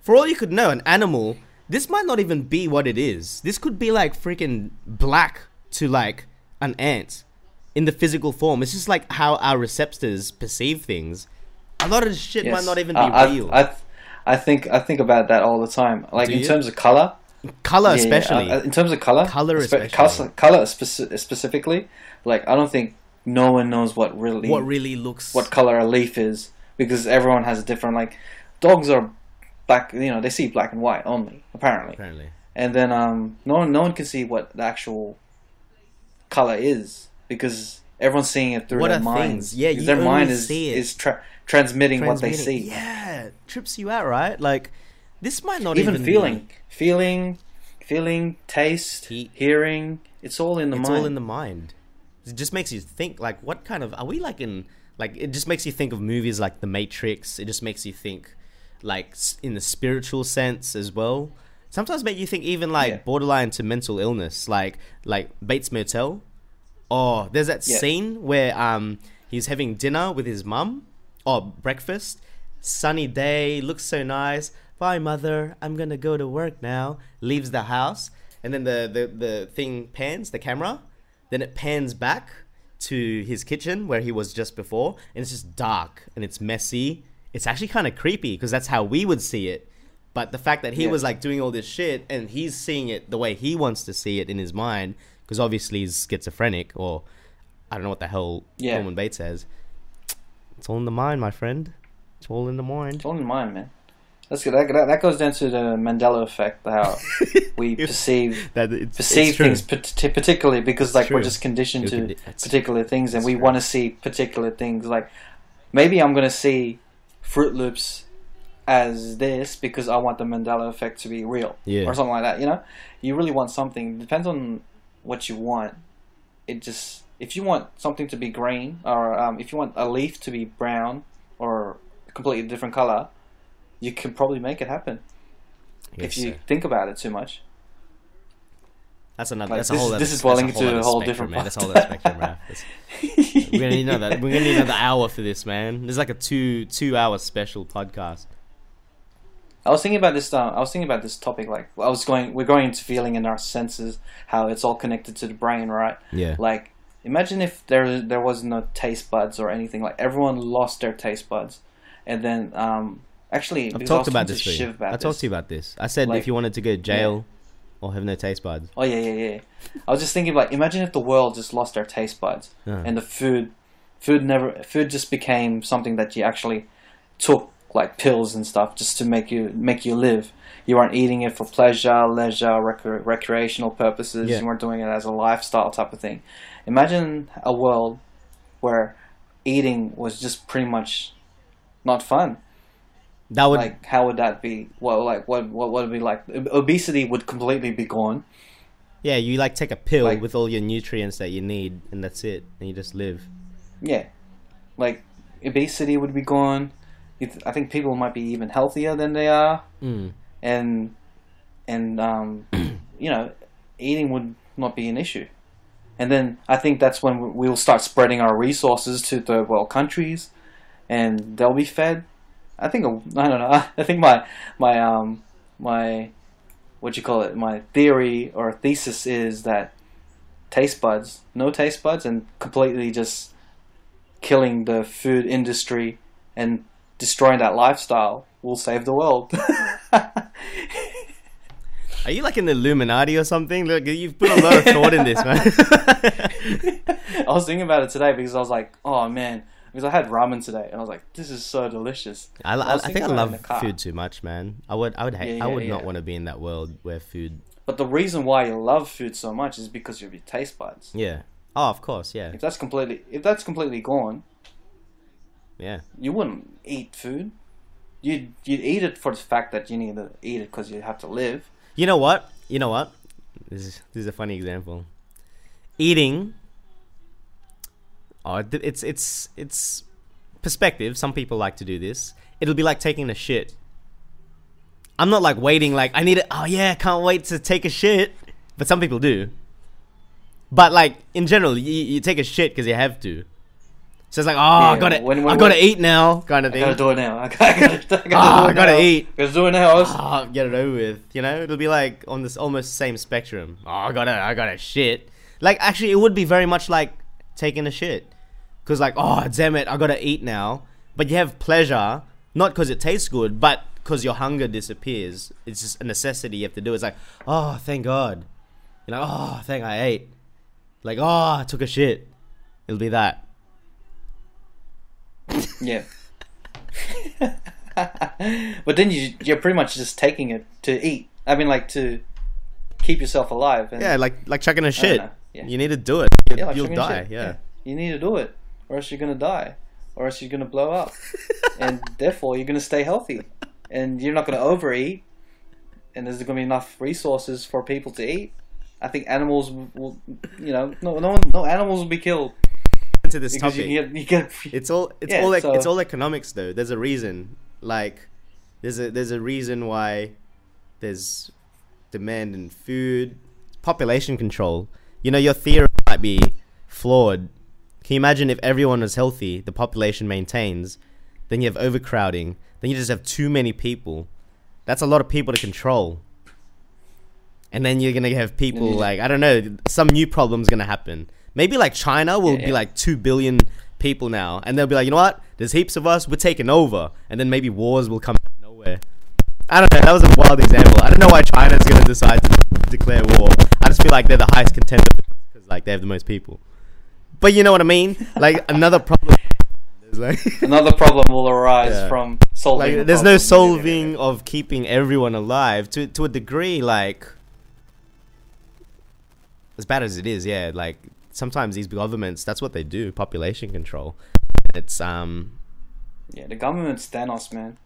For all you could know, an animal, this might not even be what it is. This could be like freaking black to like an ant in the physical form. It's just like how our receptors perceive things. A lot of this shit might not even be I, I- real. I, I think I think about that all the time. Like Do in you? terms of color, Color, Yeah, yeah, especially. uh, in terms of color, Colour espe- especially. col- color speci- specifically. Like I don't think no one knows what really what really looks. what color a leaf is because everyone has a different like dogs are black. You know they see black and white only apparently, apparently. and then um no one no one can see what the actual color is because everyone's seeing it through What their minds. things? Yeah, you their only mind is see it. is tra- transmitting, what they see. Yeah, trips you out, right? Like this might not even, even, feeling, Be, feeling, feeling, taste, Heat. hearing. It's all in the it's mind. It's all in the mind. It just makes you think. Like, what kind of are we like in? Like, it just makes you think of movies like The Matrix. It just makes you think, like, in the spiritual sense as well. Sometimes make you think even like Yeah. borderline to mental illness, like like Bates Motel. Oh, there's that Yeah. scene where um he's having dinner with his mum, or breakfast. Sunny day, looks so nice. Bye, mother. I'm gonna go to work now. Leaves the house, and then the the the thing pans the camera. Then it pans back to his kitchen where he was just before, and it's just dark and it's messy. It's actually kind of creepy because that's how we would see it. But the fact that he Yeah. was like doing all this shit and he's seeing it the way he wants to see it in his mind, because obviously he's schizophrenic or I don't know what the hell Yeah. Norman Bates says. It's all in the mind, my friend. It's all in the mind. It's all in the mind, man. That's good. That, that, that goes down to the Mandela effect, how we perceive That it's, perceive it's things pat- particularly because like we're just conditioned to condi- particular things and we want to see particular things like maybe i'm going to see froot loops as this because i want the mandela effect to be real Yeah. or something like that you know you really want something depends on what you want it just if you want something to be green or um, if you want a leaf to be brown or a completely different color you can probably make it happen if you so. think about it too much That's another. Like, that's this a whole. other, this is dwelling into a whole different man. That's a whole other spectrum, man. We're gonna need another. We're gonna need another hour for this, man. There's like a two two hour special podcast. I was thinking about this. Uh, I was thinking about this topic. Like, I was going. We're going into feeling in our senses, how it's all connected to the brain, right? Yeah. Like, imagine if there there was no taste buds or anything. Like, everyone lost their taste buds, and then um, actually, I've talked about this. to you. Shiv about I this. talked to you about this. I said Like- if you wanted to go to jail or have no taste buds. Oh yeah, yeah, yeah. I was just thinking, like, imagine if the world just lost their taste buds, Uh, and the food, food never, food just became something that you actually took, like pills and stuff, just to make you make you live. You weren't eating it for pleasure, leisure, rec- recreational purposes. Yeah. You weren't doing it as a lifestyle type of thing. Imagine a world where eating was just pretty much not fun. that would. like, how would that be? Well, like, what what would it be like? Obesity would completely be gone. yeah, you like take a pill like- with all your nutrients that you need, and that's it, and you just live. Yeah, like obesity would be gone. I think people might be even healthier than they are, Mm. and and um, you know, eating would not be an issue. And then I think that's when we- we'll start spreading our resources to third world countries, and they'll be fed. I think I don't know. I think my my um my what you call it my theory or thesis is that taste buds, no taste buds, and completely just killing the food industry and destroying that lifestyle will save the world. Are you like an Illuminati or something? Look, you've put a lot of thought in this, man. I was thinking about it today because I was like, oh man, because I had ramen today and I was like, this is so delicious. I, I I, think I about it in love food too much, man. I would, I would hate, Yeah, I yeah, would not want to be in that world where food. But the reason why you love food so much is because of your taste buds. Yeah. Oh, of course, yeah, If that's completely if that's completely gone, yeah. you wouldn't eat food. You'd you'd eat it for the fact that you need to eat it because you have to live. You know what? You know what? This is this is a funny example. Eating. Oh, it's it's it's perspective. Some people like to do this. It'll be like taking a shit. I'm not like waiting. Like I need it. Oh yeah, can't wait to take a shit. But some people do. But like in general, you, you take a shit because you have to. So it's like, oh, I gotta, when- when- I gotta when- eat now, kind of I thing. gotta do it now. Ah, I gotta, I gotta, I gotta, Ah, do it I gotta now. eat. Gotta do it now. I oh, ah, get it over with. You know, it'll be like on this almost same spectrum. Oh, I gotta, I gotta shit. Like, actually, it would be very much like taking a shit. Cause like, oh, damn it, I gotta eat now. But you have pleasure, not because it tastes good, but because your hunger disappears. It's just a necessity you have to do. It's like, oh, thank God. You know, oh, thank I ate. Like, oh, I took a shit. It'll be that. Yeah. but then you you're pretty much just taking it to eat. I mean, like to keep yourself alive. And, Yeah, like like chucking a shit. yeah. You need to do it. You, Yeah, like you'll die. shit. yeah. You need to do it, or else you're gonna die, or else you're gonna blow up, and therefore you're gonna stay healthy, and you're not gonna overeat, and there's gonna be enough resources for people to eat. I think animals will, you know, no, no, no animals will be killed Into this because topic. you get, you. It's all it's Yeah, all like, so- it's all economics though. There's a reason. Like there's a there's a reason why there's demand in food, population control. You know, your theory might be flawed. Can you imagine if everyone was healthy, the population maintains, then you have overcrowding, then you just have too many people. That's a lot of people to control. And then you're gonna have people like I don't know, some new problem's gonna happen. Maybe like China will Yeah, be like two billion people now, and they'll be like, you know what? There's heaps of us. We're taking over, and then maybe wars will come out of nowhere. I don't know. That was a wild example. I don't know why China's gonna decide to declare war. I just feel like they're the highest contender because like they have the most people. But you know what I mean? Like another problem. There's like, Another problem will arise Yeah. from solving. the like there's no solving of keeping everyone alive to to a degree. Like as bad as it is, yeah. Like sometimes these governments, that's what they do: population control. It's um, Yeah, the government's Thanos, man.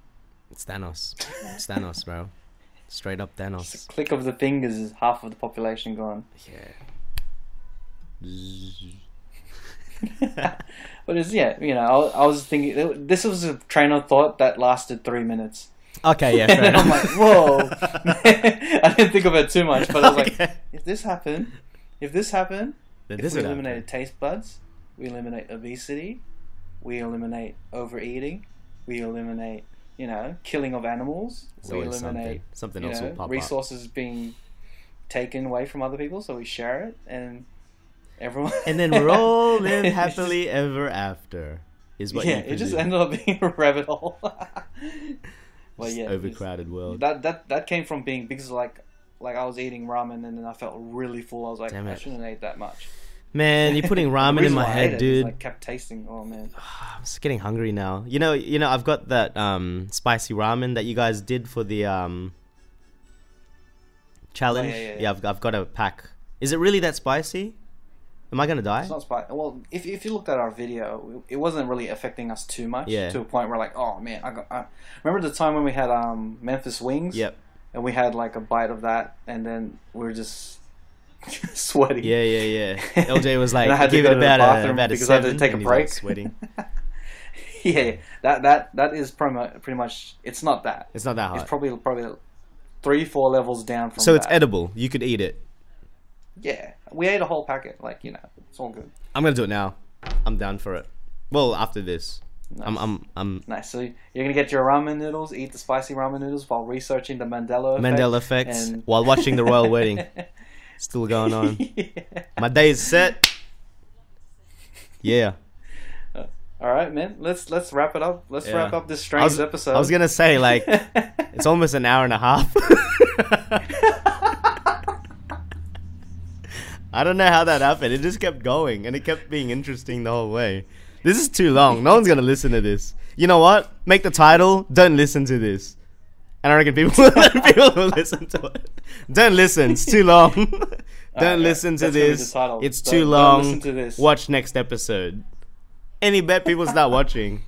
it's Thanos. It's Thanos, bro. Straight up Just Thanos. a click of the fingers is half of the population gone. Yeah. But it's yeah, you know, I, I was thinking this was a train of thought that lasted three minutes, Okay, yeah, and I'm like, whoa. I didn't think of it too much, but I was like, if this happened, if this happened, Then if this we eliminated taste buds, we eliminate obesity, we eliminate overeating, we eliminate, you know, killing of animals, It's we eliminate, something. Something else know, will pop resources being taken away from other people, so we share it, and everyone. And then we're all live just- happily ever after. Is what you yeah, it just ended up being a rabbit hole. well, yeah, overcrowded world. That that that came from being because like like I was eating ramen and then I felt really full. I was like, Damn I shouldn't ate that much. Man, you're putting ramen in my I head, dude. like kept tasting. Oh man. I'm just getting hungry now. You know, you know, I've got that um spicy ramen that you guys did for the um challenge. Oh, yeah, yeah, yeah. I've I've got a pack. Is it really that spicy? Am I gonna die? It's not spicy. Well, if if you looked at our video, it wasn't really affecting us too much. Yeah. To a point where like, oh man, I got. I, remember the time when we had um Memphis wings. Yep. And we had like a bite of that, and then we are just sweaty. Yeah, yeah, yeah. LJ was like, I had to give go it to the about a, bathroom about a because I had to take a he's, like, break. sweating. yeah, that that that is pretty much, pretty much. It's not that. It's not that hot. It's probably probably three four levels down from. so it's edible. You could eat it. Yeah, we ate a whole packet. Like you know, it's all good. I'm gonna do it now. I'm down for it. Well, after this, Nice. I'm I'm Nice. So you're gonna get your ramen noodles, eat the spicy ramen noodles while researching the Mandela effect. Mandela effects and- while watching the royal wedding. Still going on. yeah. My day is set. Yeah. Uh, all right, man. Let's let's wrap it up. Let's Yeah. wrap up this I strange was, episode. I was gonna say like it's almost an hour and a half. I don't know how that happened. It just kept going and it kept being interesting the whole way. This is too long. No one's gonna listen to this. You know what? Make the title. Don't listen to this. And I reckon people people will listen to it. Don't listen. It's too long. don't Alright, listen to that's gonna this. It's Don't- too don't long. listen to this. Watch next episode. Any bet people start watching.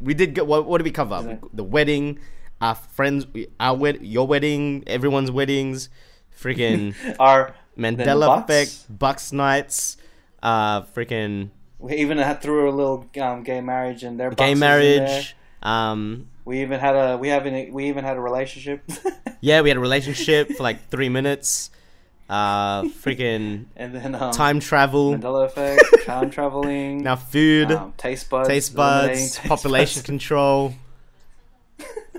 We did get what? What did we cover? Yeah. The wedding, our friends, our wed, your wedding, everyone's weddings, freaking Our Mandela Bucks. effect, Bucks nights, uh, freaking We even had threw a little um, gay marriage and their gay marriage. Um. We even had a we haven't we even had a relationship. yeah, we had a relationship for like three minutes. Uh, freaking and then um, time travel. Mandela effect, time traveling, Now food, um, taste buds, taste buds, taste population buds. control.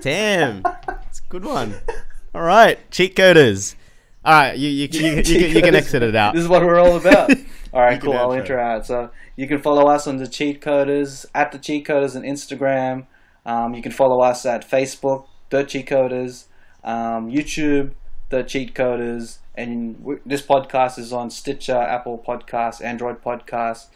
Damn, it's a good one. All right, cheat coders. All right, you you, you, you, you, can, you can exit it out. This is what we're all about. All right, cool. I'll intro out. So you can follow us on the Cheat Coders at the Cheat Coders on Instagram. Um, you can follow us at Facebook, the Cheat Coders, um, YouTube, the Cheat Coders, and this podcast is on Stitcher, Apple Podcasts, Android Podcasts,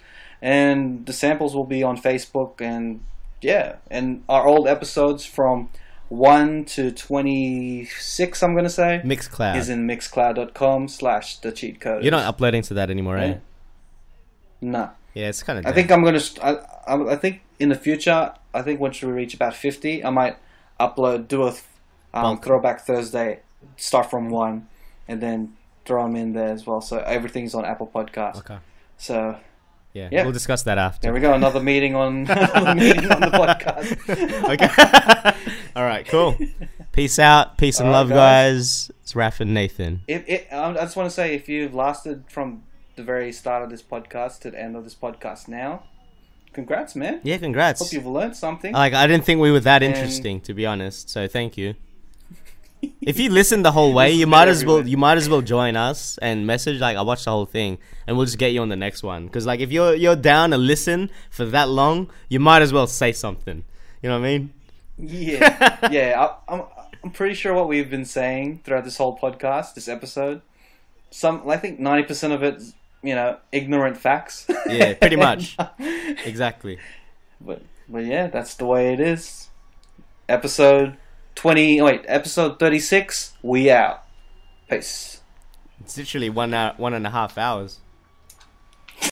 and the samples will be on Facebook and yeah, and our old episodes from one to twenty six. I'm gonna say Mixcloud. is in mixcloud.com slash the cheat coders. You're not uploading to that anymore, eh? Yeah. No, Yeah, it's kind of. I think I'm gonna. St- I, I, I think in the future, I think once we reach about fifty, I might upload, do a um, throwback Thursday, start from one, and then throw them in there as well. So everything's on Apple Podcast. Okay. So Yeah, Yeah. we'll discuss that after. there we go. Another meeting on another meeting on the podcast. okay. All right. Cool. Peace out. Peace and All love, guys. guys. It's Raf and Nathan. If it, um, I just want to say, if you've lasted from the very start of this podcast to the end of this podcast now, congrats, man. Yeah, congrats. Hope you've learned something. Like I didn't think we were that And- interesting, to be honest. So thank you. If you listen the whole way, you might as well you might as well join us and message like I watched the whole thing, and we'll just get you on the next one. Because like if you're you're down to listen for that long, you might as well say something. You know what I mean? Yeah, yeah. I, I'm I'm pretty sure what we've been saying throughout this whole podcast, this episode, some I think ninety percent of it, you know, ignorant facts. Yeah, pretty much. Exactly. but but yeah, that's the way it is. Episode twenty. Wait, episode thirty six. We out. Peace. It's literally one hour, one and a half hours.